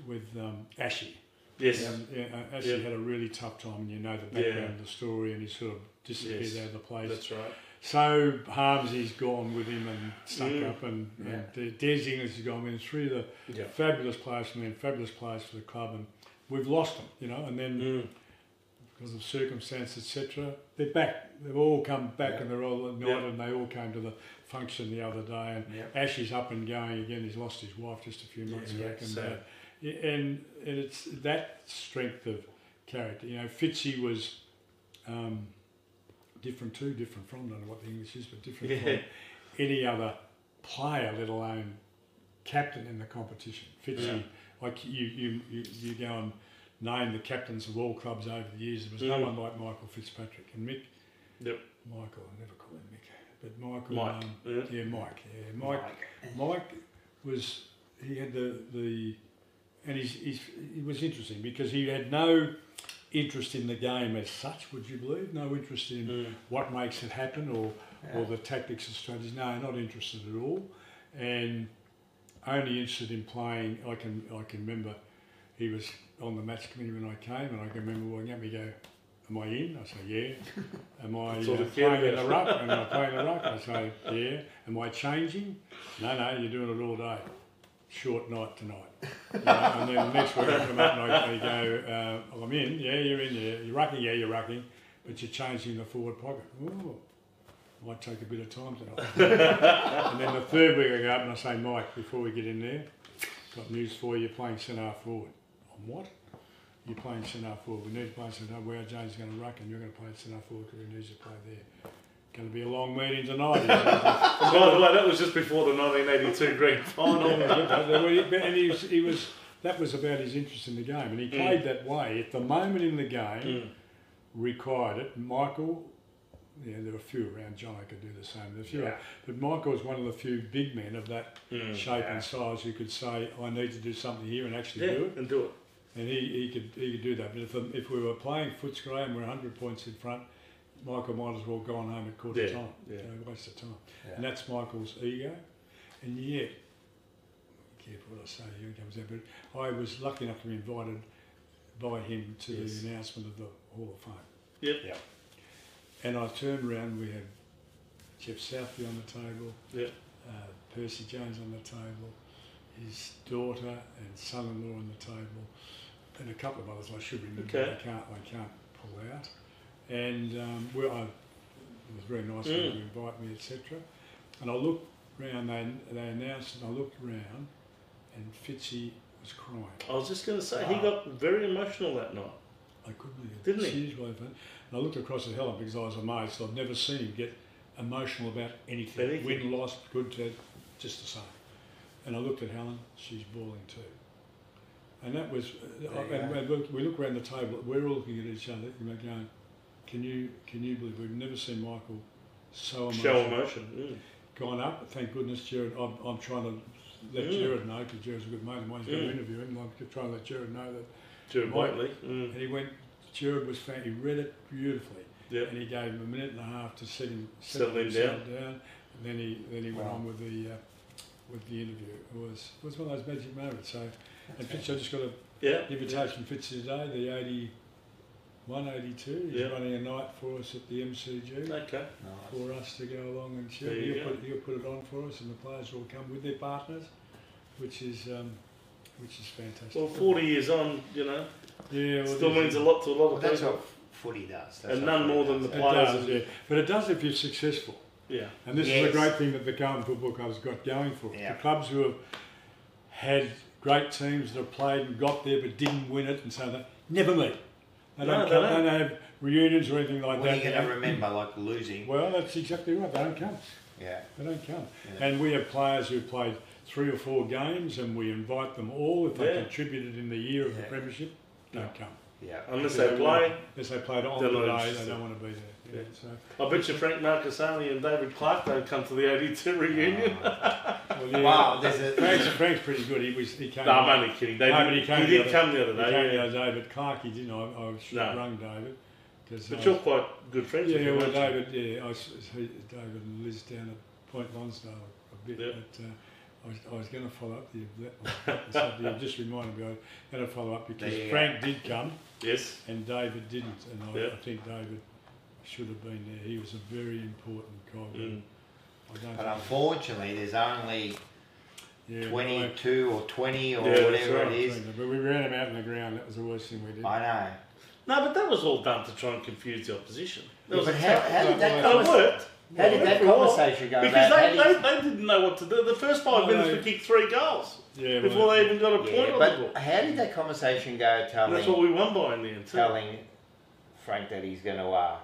with um, Ashy. Yes. Um, yeah, uh, Ashy Yeah. had a really tough time, and you know the background of the story, and he sort of disappeared Yes. out of the place. That's right. So Harmsy's gone with him and stuck Mm. up, and, Yeah. and Des English has gone with him. Three of the Yeah. fabulous players from them, fabulous players for the club, and we've lost them, you know, and then Mm. because of circumstance, etc. They're back. They've all come back Yeah. and they're all united Yeah. and they all came to the function the other day. And Yeah. Ash is up and going again. He's lost his wife just a few months back. And, sad. uh, and, and it's that strength of character. You know, Fitzy was um, different too, different from, I don't know what the English is, but different Yeah. from any other player, let alone captain in the competition. Fitzy, Yeah. like you, you, you, you go and name the captains of all clubs over the years. There was no Mm. one like Michael Fitzpatrick and Mick. Yep. Michael, I never call him Mick, but Michael. Mike. Um, Yeah. yeah, Mike. Yeah, Mike. Mike was he had the the and he's, he's he was interesting because he had no interest in the game as such. Would you believe? No interest in Mm. what makes it happen or or the tactics and strategies. No, not interested at all, and only interested in playing. I can I can remember he was on the match committee when I came, and I can remember walking up. He go, "Am I in?" I say, "Yeah." Am I uh, playing in the about. ruck? Am I playing in the ruck? I say, "Yeah." Am I changing? No, no, you're doing it all day. Short night tonight. And then the next week I come up and I, go, uh, I'm in. Yeah, you're in. Yeah, you're rucking. Yeah, you're rucking, but you're changing the forward pocket. Ooh, might take a bit of time tonight. and then the third week I go up and I say, Mike, before we get in there, got news for you. You're playing centre forward. On what? You're playing centre forward. We need to play centre. Where James is going to ruck and you're going to play centre forward because we need to play there. Going to be a long meeting tonight. By the way, that was just before the 1982 grand final. and he was, he was, that was about his interest in the game, and he played that way. At the moment in the game, Mm. required it. Michael, yeah, there were a few around. John, I could do the same. There were few, Yeah. but Michael was one of the few big men of that Mm. shape Yeah. and size who could say, "I need to do something here and actually Yeah, do it." and do it. And he, he could he could do that. But if, if we were playing Footscray and we're 100 points in front, Michael might as well go on home at quarter Yeah, time. yeah. You know, waste of time. Yeah. And that's Michael's ego. And yet, careful what I say here, it comes out, but I was lucky enough to be invited by him to Yes. the announcement of the Hall of Fame. Yep. Yeah. And I turned around, we had Geoff Southby on the table, Yep. uh, Percy Jones on the table, his daughter and son-in-law on the table, and a couple of others I should remember. Okay. I can't, I can't pull out. And um, well, I, it was very nice of them Mm. to invite me, etc. And I looked round. They, they announced, and I looked round, and Fitzy was crying. I was just going to say, he Wow. got very emotional that night. I couldn't believe it. Didn't he? Serious way of. And I looked across at Helen because I was amazed. I've never seen him get emotional about anything. Anything. Win, lost, good, bad, just the same. And I looked at Helen, she's bawling too. And that was, uh, There you and go. we look, we look around the table, we're all looking at each other, and we're going, can you, can you believe we've never seen Michael so emotional? Show emotion. Mm. Gone up, thank goodness, Gerard, I'm, I'm trying to let Mm. Gerard know because Gerard's a good mate of mine. He's going Mm. to interview him. I could try and let Gerard know that. Gerard Mike- Whateley. Mm. And he went. Gerard was fan. He read it beautifully, Yeah. and he gave him a minute and a half to set him Settle him himself down. And then he then he went Wow. on with the uh, with the interview. It was it was one of those magic moments. So, and Fitz, I just got a Yeah. invitation Fitz today, the 81, 82. He's Yeah. running a night for us at the MCG Okay. for us to go along and cheer. There you He'll go. put, he'll put it on for us, and the players will come with their partners, which is um, which is fantastic. Well, 40 years on, you know, yeah, well, still it means is. a lot to a lot Well, of that's people. what footy does. That's And what none footy more than does. the It players does, and- yeah. But it does if you're successful. Yeah. And this is Yes. a great thing that the Carlton Football Club's got going for it. Yeah. The clubs who have had great teams that have played and got there but didn't win it and so they never meet. They don't, they come, don't. they don't have reunions or anything like When are that. you going to remember, like losing? Well, that's exactly right. They don't come. Yeah. They don't come. Yeah. And we have players who played three or four games and we invite them all if they Yeah. contributed in the year of the premiership, don't come. Yeah. Unless Because they they play. want- Unless they played on They're the not day, they don't want to be there. Yeah. Yeah. So, I bet you Frank Marchesani and David Clarke don't come to the 82 reunion. well, yeah, Wow, there's a Frank's, Frank's pretty good. He was he came. no, I'm only kidding. They No, but did, he came did the other- come the other day. he came day. the other day, but Clarke, he didn't. I, I should have No. rung David. 'cause But I you're quite good friends with yeah, him, well, aren't? David, yeah, I, s- he, David and Liz down at Point Lonsdale a bit, Yeah. but uh, I was, I was going to follow up the that, that, you just reminded me. I was going to follow up because There you go. Frank did come Yes. and David didn't, and I, Yeah. I think David should have been there. He was a very important guy. but Mm. I don't But think, unfortunately, there's only yeah, 22 or 20 or Yeah, that's whatever right. it is. But we ran him out in the ground. That was the worst thing we did. I know. No, but that was all done to try and confuse the opposition. That Yeah, was but how, how did that And it worked. how did that conversation go Because about? they, How they, did- they didn't know what to do. The first five minutes they- we kicked three goals yeah, well, before they even got a point yeah, on the but how did that conversation go And telling, that's what we won by in the end too. telling Frank that he's going to uh,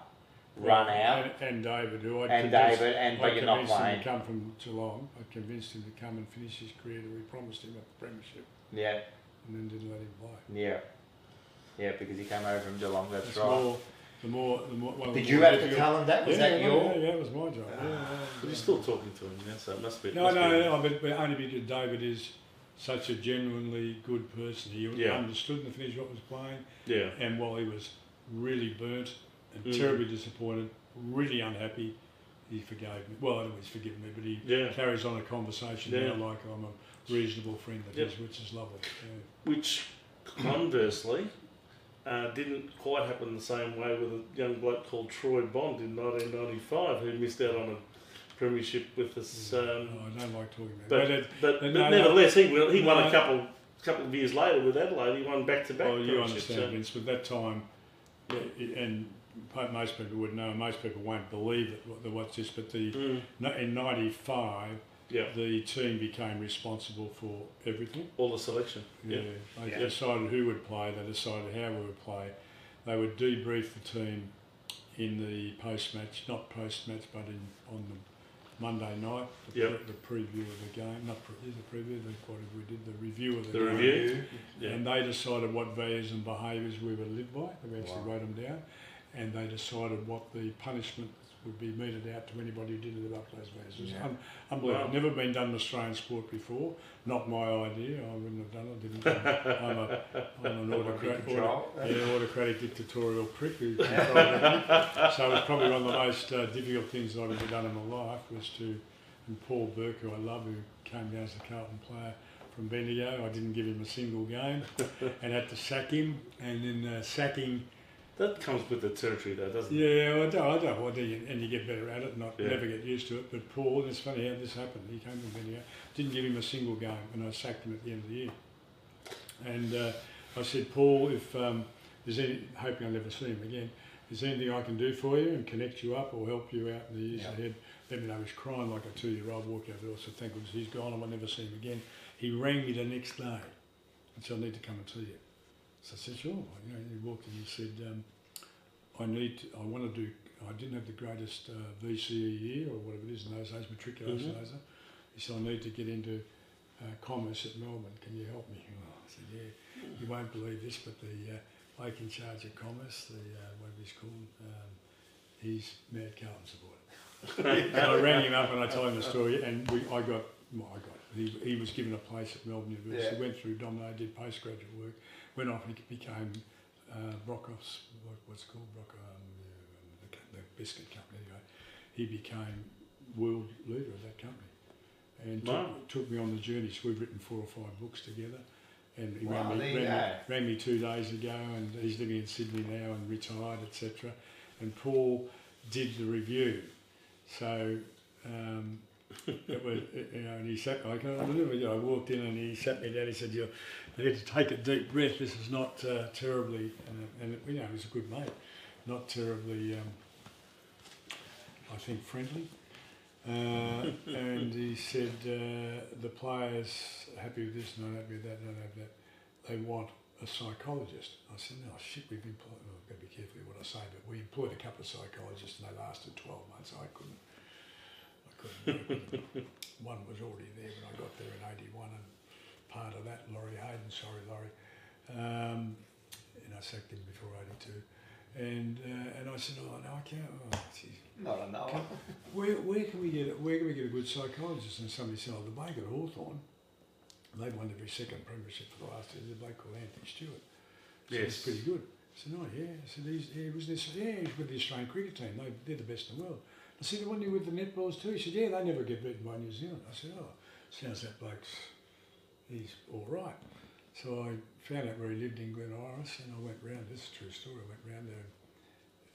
run out? And, and David, who I And David, and but I you're not convinced him to come from Geelong. I convinced him to come and finish his career. We promised him a premiership, Yeah, and then didn't let him play. yeah. Yeah, because he came over from Geelong, that's It's right. more, the more, the more. Well, Did the you more have to tell him that? Was yeah, that yeah, your... Yeah, yeah, it was my job. Yeah, yeah, But you're still talking to him now, so it must be. No, must no, be- no, but, but only because David is such a genuinely good person. He Yeah. understood and finished what was playing, Yeah. and while he was really burnt and Mm. terribly disappointed, really unhappy, he forgave me. Well, I don't know he's forgiven me, but he Yeah. carries on a conversation Yeah. now like I'm a reasonable friend of Yep. his, which is lovely. Which, conversely, uh, didn't quite happen the same way with a young bloke called Troy Bond in 1995 who missed out on a premiership with us. Um, No, I don't like talking about but it. it. but, but but no, no. nevertheless, he, won- he won a couple couple of years later with Adelaide. He won back to back Well, you premierships. understand, so- Vince, but that time, yeah, and most people would know, most people won't believe it, what, the, what's this, but the, Mm, in 95, yeah, the team became responsible for everything. all the selection. Yeah. Yeah. They Yeah. decided who would play, they decided how we would play. They would debrief the team in the post-match, not post-match, but in, on the Monday night, the, Yep. pre- the preview of the game, not pre- is it preview, the, what did we did, the review of the, The game. review. Yeah. And they decided what values and behaviours we would live by. They actually Wow. wrote them down. And they decided what the punishment would be meted out to anybody who didn't live up those. It was Yeah. un- unbelievable. Wow. Never been done in Australian sport before. Not my idea. I wouldn't have done it. Didn't. I'm, a, I'm an autocrat, Control. auto, yeah, autocratic dictatorial prick who. So it was probably one of the most uh, difficult things that I've ever done in my life was to, and Paul Burke, who I love, who came down as a Carlton player from Bendigo, I didn't give him a single game and had to sack him. And in uh, sacking, That comes with the territory, though, doesn't it? yeah, I don't, I don't, I do, and you get better at it, and not Yeah. never get used to it. But Paul, it's funny how this happened. He came from Bendigo, didn't give him a single game, and I sacked him at the end of the year. And uh, I said, Paul, if um, there's any, hoping I'll never see him again, is there anything I can do for you and connect you up or help you out in the years Yeah. ahead? Let me know. He's crying like a two-year-old. Walked out the door. I said, thank goodness he's gone. And I will never see him again. He rang me the next day and said, I need to come and see you. So I said, sure. You know, he walked in. He said, um, I need. To, I want to do. I didn't have the greatest uh, VCE year or whatever it is in those days, matriculation. Mhm. days. He said, I need to get into uh, commerce at Melbourne. Can you help me? Well, I said, yeah. You won't believe this, but the uh, bloke in charge of commerce, the uh, whatever he's called, um, he's mad Carlton supporter. and I rang him up and I told him the story, and we, I got, well, I got He, he was given a place at Melbourne University, Yeah. went through Domino, did postgraduate work, went off and became uh, Brockhoff's, what, what's it called, Brock, um, the, the, the biscuit company anyway. He became world leader of that company and took, Wow. took me on the journey. So we've written four or five books together. And he Wow, rang, there me, you rang, me, go. rang me two days ago, and he's living in Sydney now and retired, etc. And Paul did the review, so um, it was, you know, and he sat. I can remember, you know, I walked in and he sat me down. He said, "You, need to take a deep breath. This is not uh, terribly." Uh, and you know, he's a good mate, not terribly. Um, I think friendly. Uh, and he said uh, the players happy with this, not happy with that, not happy with that. They want a psychologist. I said, no, shit, we've employed, well, I've got to be careful with what I say, but we employed a couple of psychologists and they lasted 12 months. I couldn't, couldn't work with. One was already there when I got there in 81 and part of that, Laurie Hayden, sorry Laurie, um, and I sacked him before 82. And, uh, and I said, oh, no, I can't, oh, geez. Not a no. Where, where can we get a, where can we get a good psychologist? And somebody said, oh, the bloke at Hawthorn, they've won every second premiership for the last year. The bloke called Anthony Stewart. So Yes. He's pretty good. I said, oh yeah. I said, he's, he was this, yeah, he's with the Australian cricket team. They, they're the best in the world. I said, wasn't he with the netballs too? He said, yeah, they never get beaten by New Zealand. I said, oh, sounds that bloke's, he's all right. So I found out where he lived in Glen Iris and I went round, this is a true story, I went round there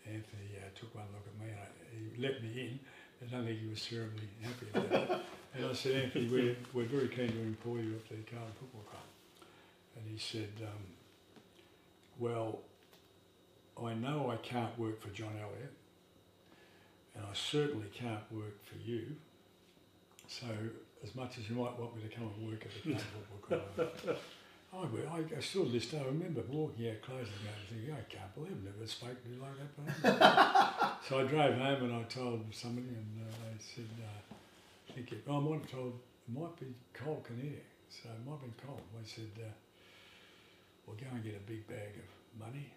Anthony uh, took one look at me and I, he let me in. I don't think he was terribly happy about it. And I said, Anthony, we're, we're very keen to employ you at the Carlton Football Club. And he said, um, well, I know I can't work for John Elliott and I certainly can't work for you. So as much as you might want me to come and work at the Club, I, I, I still this day I remember walking out closing day and thinking, I can't believe I've never spoken to you like that before. so I drove home and I told somebody and uh, they said, uh, I think it, oh, I might have told, it might be Col Kinnear. So it might have been Col. They said, uh, we'll go and get a big bag of money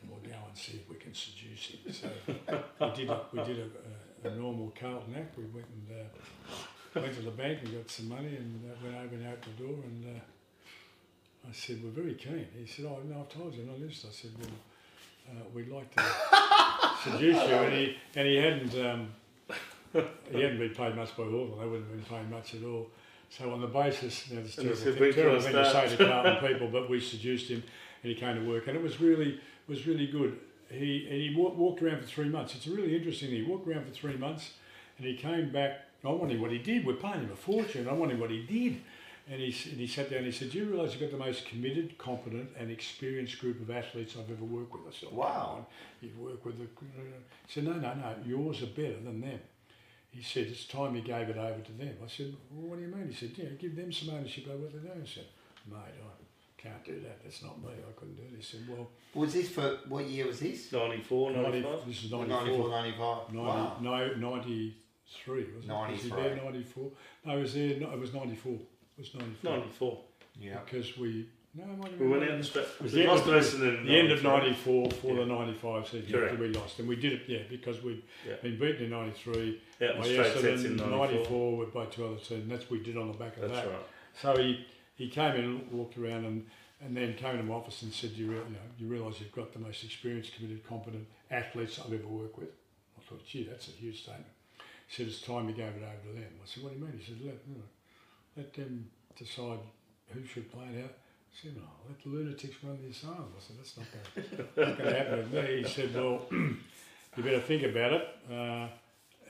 and we'll go and see if we can seduce him. So we did a, we did a, a, a normal Carlton act. We went and uh, went to the bank and got some money and uh, went over and out the door and uh, I said, we're very keen. He said, oh, no, I've told you, I'm not interested. I said, well, uh, we'd like to seduce you. And he, and he hadn't, um, he hadn't been paid much by Hawthorn. They wouldn't have been paid much at all. So on the basis, you know, it's terrible, said, thing, "Where can I terrible thing to say to Carlton people, but we seduced him and he came to work. And it was really, was really good. He, and he wa- walked around for three months. It's really interesting. He walked around for three months and he came back. I wanted what he did. We're paying him a fortune. I wanted what he did. And he, and he sat down and he said, Do you realise you've got the most committed, competent, and experienced group of athletes I've ever worked with? I said, Wow. "Come You've worked with the. Uh, he said, No, no, no, yours are better than them. He said, It's time you gave it over to them. I said, well, What do you mean? He said, Yeah, give them some ownership over what they're doing. I said, Mate, I can't do that. That's not me. I couldn't do it. He said, Well, Was this for what year was this? 94, 95. this is 94, 94. 95. 90, Wow. No, 93, wasn't it? Was he 93. there 94? No, it was there, no, it was 94. It was 94. 94. Yeah. Because we, no, it might have We went out and stra- It was the end lost of the rest the the end of 94 for Yeah. the 95 season Correct. after we lost. And we did it, yeah, because we'd Yeah. been beaten in 93 Out by in straight sets in 94. 94 by two other teams. That's what we did on the back of That's that. right. So he, he came in and walked around and, and then came to my office and said, you, real, you know, you realise you've got the most experienced, committed, competent athletes I've ever worked with. I thought, gee, that's a huge statement. He said, it's time you gave it over to them. I said, what do you mean? He said, let, you know, let them decide who should play it out. I said, no, let the lunatics run the asylum. I said, that's not going to happen with me. He said, well, you better think about it uh,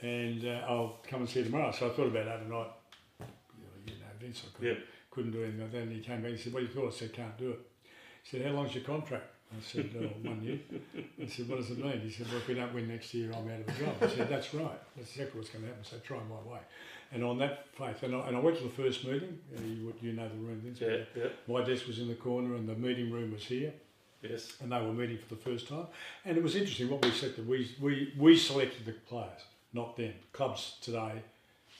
and uh, I'll come and see you tomorrow. So I thought about it overnight. You know, Vince, I couldn't, Yep. Couldn't do anything. Then he came back and said, what do you thought? I said, can't do it. He said, how long's your contract? I said, oh, one year. I said, what does it mean? He said, well, if we don't win next year, I'm out of a job. I said, that's right. That's exactly what's going to happen. So try my way. And on that faith, and I, and I went to the first meeting. Uh, you, you know the room, Vince. Yeah, yeah, My desk was in the corner and the meeting room was here yes. and they were meeting for the first time. And it was interesting what we selected. We, we, we selected the players, not them. Clubs today,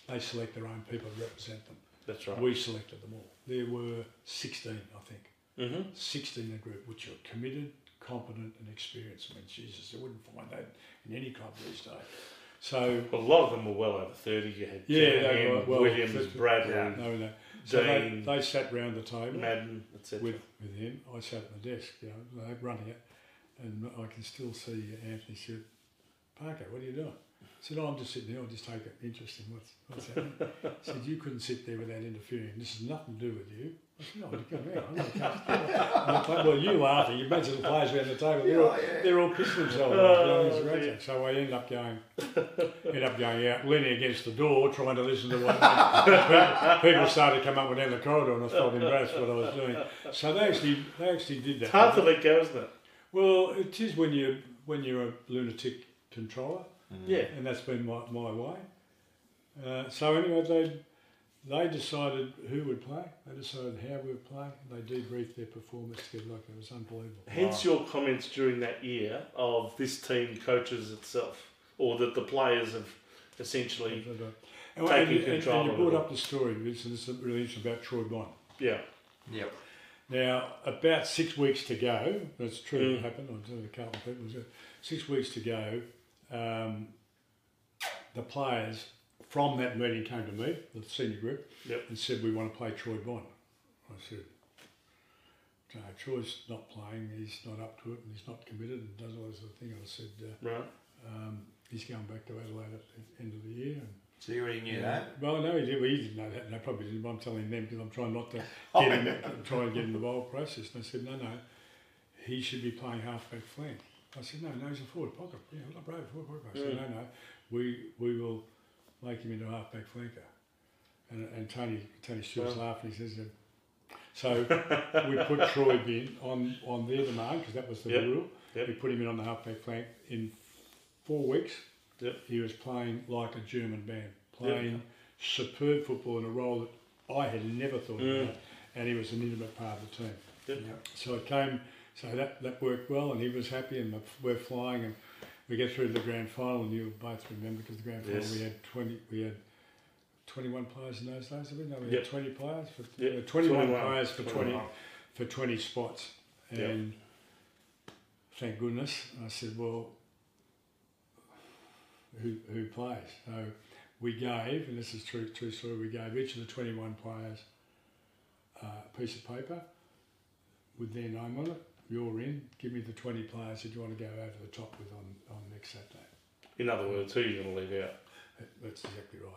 they select their own people to represent them. That's right. We selected them all. There were 16, I think. Mm-hmm. 16 in a group, which are committed, competent, and experienced. I mean, Jesus, you wouldn't find that in any club these days. So A lot of them were well over 30. You had Yeah, Jan, they were well- Williams, that's- Bradley, Yeah. no, no. So they, Dean, they sat round the table Madden, etc. with, with him. I sat at the desk, you know, running it, and I can still see Anthony said, Parko, what are you doing? I said, oh, I'm just sitting there, I'll just take an interest in what's, what's happening. I said, you couldn't sit there without interfering. This has nothing to do with you. I said, no, come here, I'm not comfortable. Well, you laughing, you imagine the players around the table, they're all, they're all pissing themselves oh, off. You know, it's Oh, So I end up going, end up going out, leaning against the door, trying to listen to what people, people started to come up and down the corridor, and I felt embarrassed what I was doing. So they actually, they actually did that. It's hard to let go, isn't it? Well, it is when you when you're a lunatic controller, Yeah. and that's been my, my way. Uh, so anyway, they they decided who would play. They decided how we would play. They debriefed their performance together like it was unbelievable. Hence your comments during that year of this team coaches itself, or that the players have essentially, And, Taking and, and, control and you brought up the story, Vince, and this is really interesting about Troy Bond. yeah, Yep. Now, about six weeks to go, that's true, Mm. it happened, I was telling a couple of people, it was, six weeks to go, um, the players from that meeting came to me, the senior group, Yep. and said, we want to play Troy Bond. I said, no, Troy's not playing, he's not up to it, and he's not committed, and does all this sort of thing. I said, uh, right. um, he's going back to Adelaide at the end of the year. And, So you already knew that? well, no, he, did, well, he didn't know that, and I probably didn't, but I'm telling them because I'm trying not to Oh, get him, try and get him involved process. And I said, no, no, he should be playing halfback flank. I said, no, no, he's a forward pocket. Yeah, not brave, forward pocket. I said, Mm. no, no, we, we will make him into a halfback flanker. And, and Tony, Tony Stewart's laughing, he says, um, so we put Troy in on, on their demand, because that was the Yep, rule. yep. We put him in on the halfback flank. In four weeks, Yep. he was playing like a German band, playing superb football in a role that I had never thought Mm. about, and he was an intimate part of the team. Yep. So it came, so that, that worked well, and he was happy, and we're flying, and we get through the grand final, and you both remember because the grand final Yes. we had twenty, we had twenty-one players in those days. Did we? No, we Yep. had twenty players for Yep, uh, twenty-one, 21, players for 20 for twenty spots, Yep. and thank goodness. I said, well, who who plays? So we gave, and this is true true story. We gave each of the twenty-one players uh, a piece of paper with their name on it. You're in. Give me the twenty players that you want to go over the top with on, on next Saturday. In other words, who are you going to leave out? That's exactly right.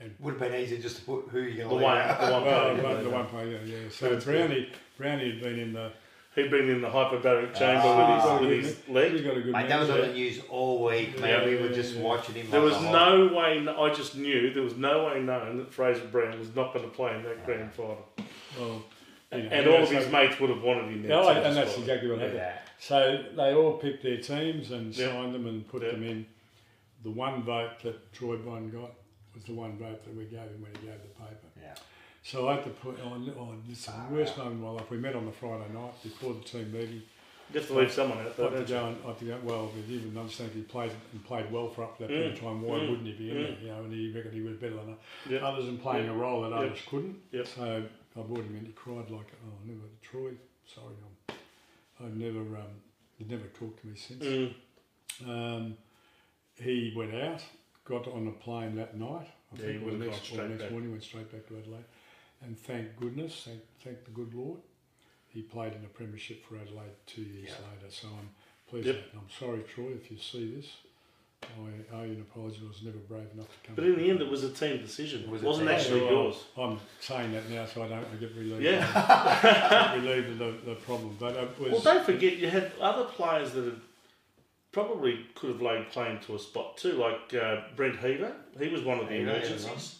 And Would have been easier just to put who you're The going to one, leave out. the one Well, player. the, the one player, yeah. So That's good. Brownie, Brownie had been in the. He'd been in the hyperbaric chamber Ah. with his, with his leg. He's got a good. Mate, that was on the news all week, mate. Yeah, we were yeah, just yeah. watching him. There was a hawk. no way, I just knew there was no way known that Fraser Brown was not going to play in that grand final. Well, you know, And all of his mates would have wanted him there. Yeah, and that's so- exactly what happened. Yeah. So they all picked their teams and Yep. signed them and put Yep. them in. The one vote that Troy Bond got was the one vote that we gave him when he gave the paper. Yeah. So I had to put on, on this is the worst moment of my life. We met on the Friday night before the team meeting. Just to leave someone out I there, had to don't you? go and I had to go well with you and understand if he played and played well for up to that Mm, period of time. Why mm, wouldn't he be in mm. there? You know, and he reckoned he was better than Yep. others and playing a role that Yep. others couldn't. Yep. So I brought him in. He cried like, oh, never Troy. Sorry, I'm, I've never um, he'd never talked to me since. Mm. Um, he went out, got on a plane that night. I Yeah, think he or the next, the next morning went straight back to Adelaide. And thank goodness, thank, thank the good Lord, he played in a premiership for Adelaide two years later. So I'm pleased. Yep. with that. And I'm sorry, Troy, if you see this. I owe you an apology. I was never brave enough to come. But in the end, it was a team decision. It It was a wasn't team actually decision. yours. I'm saying that now, so I don't I get relieved. Yeah. relieved of the, the problem. But it was. Well, don't forget, you had other players that had probably could have laid claim to a spot too, like uh, Brent Heaver. He was one of the emergencies.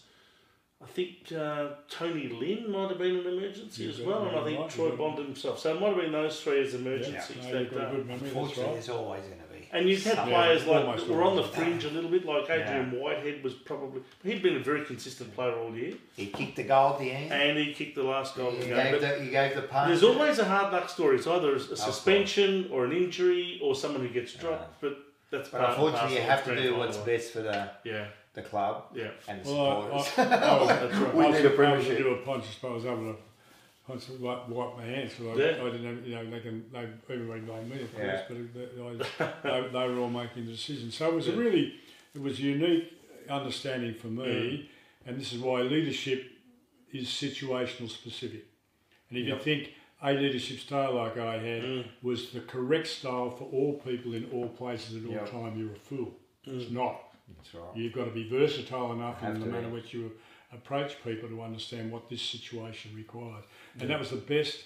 I think uh, Tony Lynn might have been an emergency He's as well, and I think he's Troy right. Bond himself. So it might have been those three as emergencies no, that got a day. good memory. That's Unfortunately, right. there's always going to be. And you've had some- players like almost that were on the fringe a little bit, like Adrian Whitehead was probably. He'd been a very consistent player all year, He kicked the goal at the end. and he kicked the last goal of the He game. gave the, he gave the punch. There's always a hard luck story. It's either a suspension or an injury or someone who gets dropped, but that's But part and unfortunately, you have to do what's final. best for the, Yeah, the club yeah. and the Well, I, supporters. I, I was, That's right. We I was need a able to premiership. do a punch as far as able to punch, wipe, wipe my hands. So I, Yeah. I didn't, have, you know, they can, they everybody blamed me, of course, Yeah. but it- they, I, they, they were all making the decisions. So it was a really, it was a unique understanding for me, and this is why leadership is situational specific. And if you think a leadership style like I had Mm. was the correct style for all people in all places at all Yep. time, you're a fool. It's Mm. not. That's right. You've got to be versatile enough Have in the to manner be. which you approach people to understand what this situation requires. And that was the best,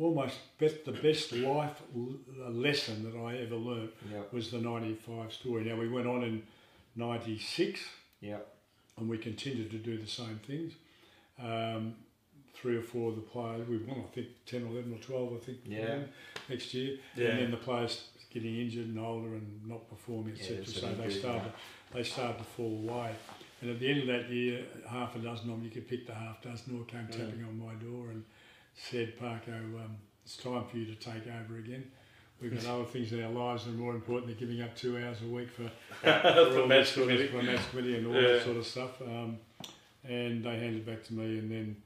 almost best, the best life l- lesson that I ever learnt Yep. was the 95 story. Now, we went on in 96 Yep. and we continued to do the same things. Um, three or four of the players, we won, I think, 10, 11 or 12, I think, Yeah. next year. Yeah. And then the players getting injured and older and not performing, etc. that's so they they started, they started to fall away. And at the end of that year, half a dozen of them, you could pick the half dozen, all came tapping on my door and said, Parko, um, it's time for you to take over again. We've got other things in our lives that are more important than giving up two hours a week for, For all match sort of- for match committee and all Yeah. that sort of stuff. Um, and they handed it back to me, and then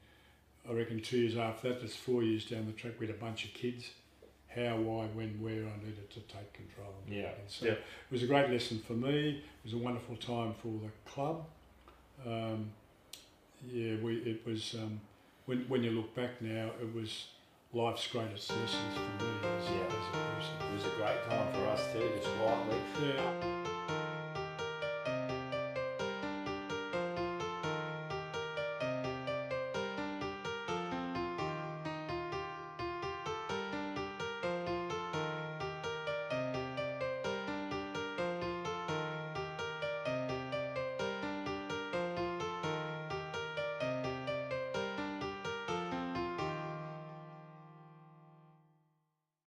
I reckon two years after that, that's four years down the track, we had a bunch of kids. How, why, when, where I needed to take control. Yeah. And so Yeah. it was a great lesson for me. It was a wonderful time for the club. Um, yeah, we it was um, when when you look back now, it was life's greatest lessons for me as, Yeah. as a person. It was a great time for us too, just quietly. Yeah.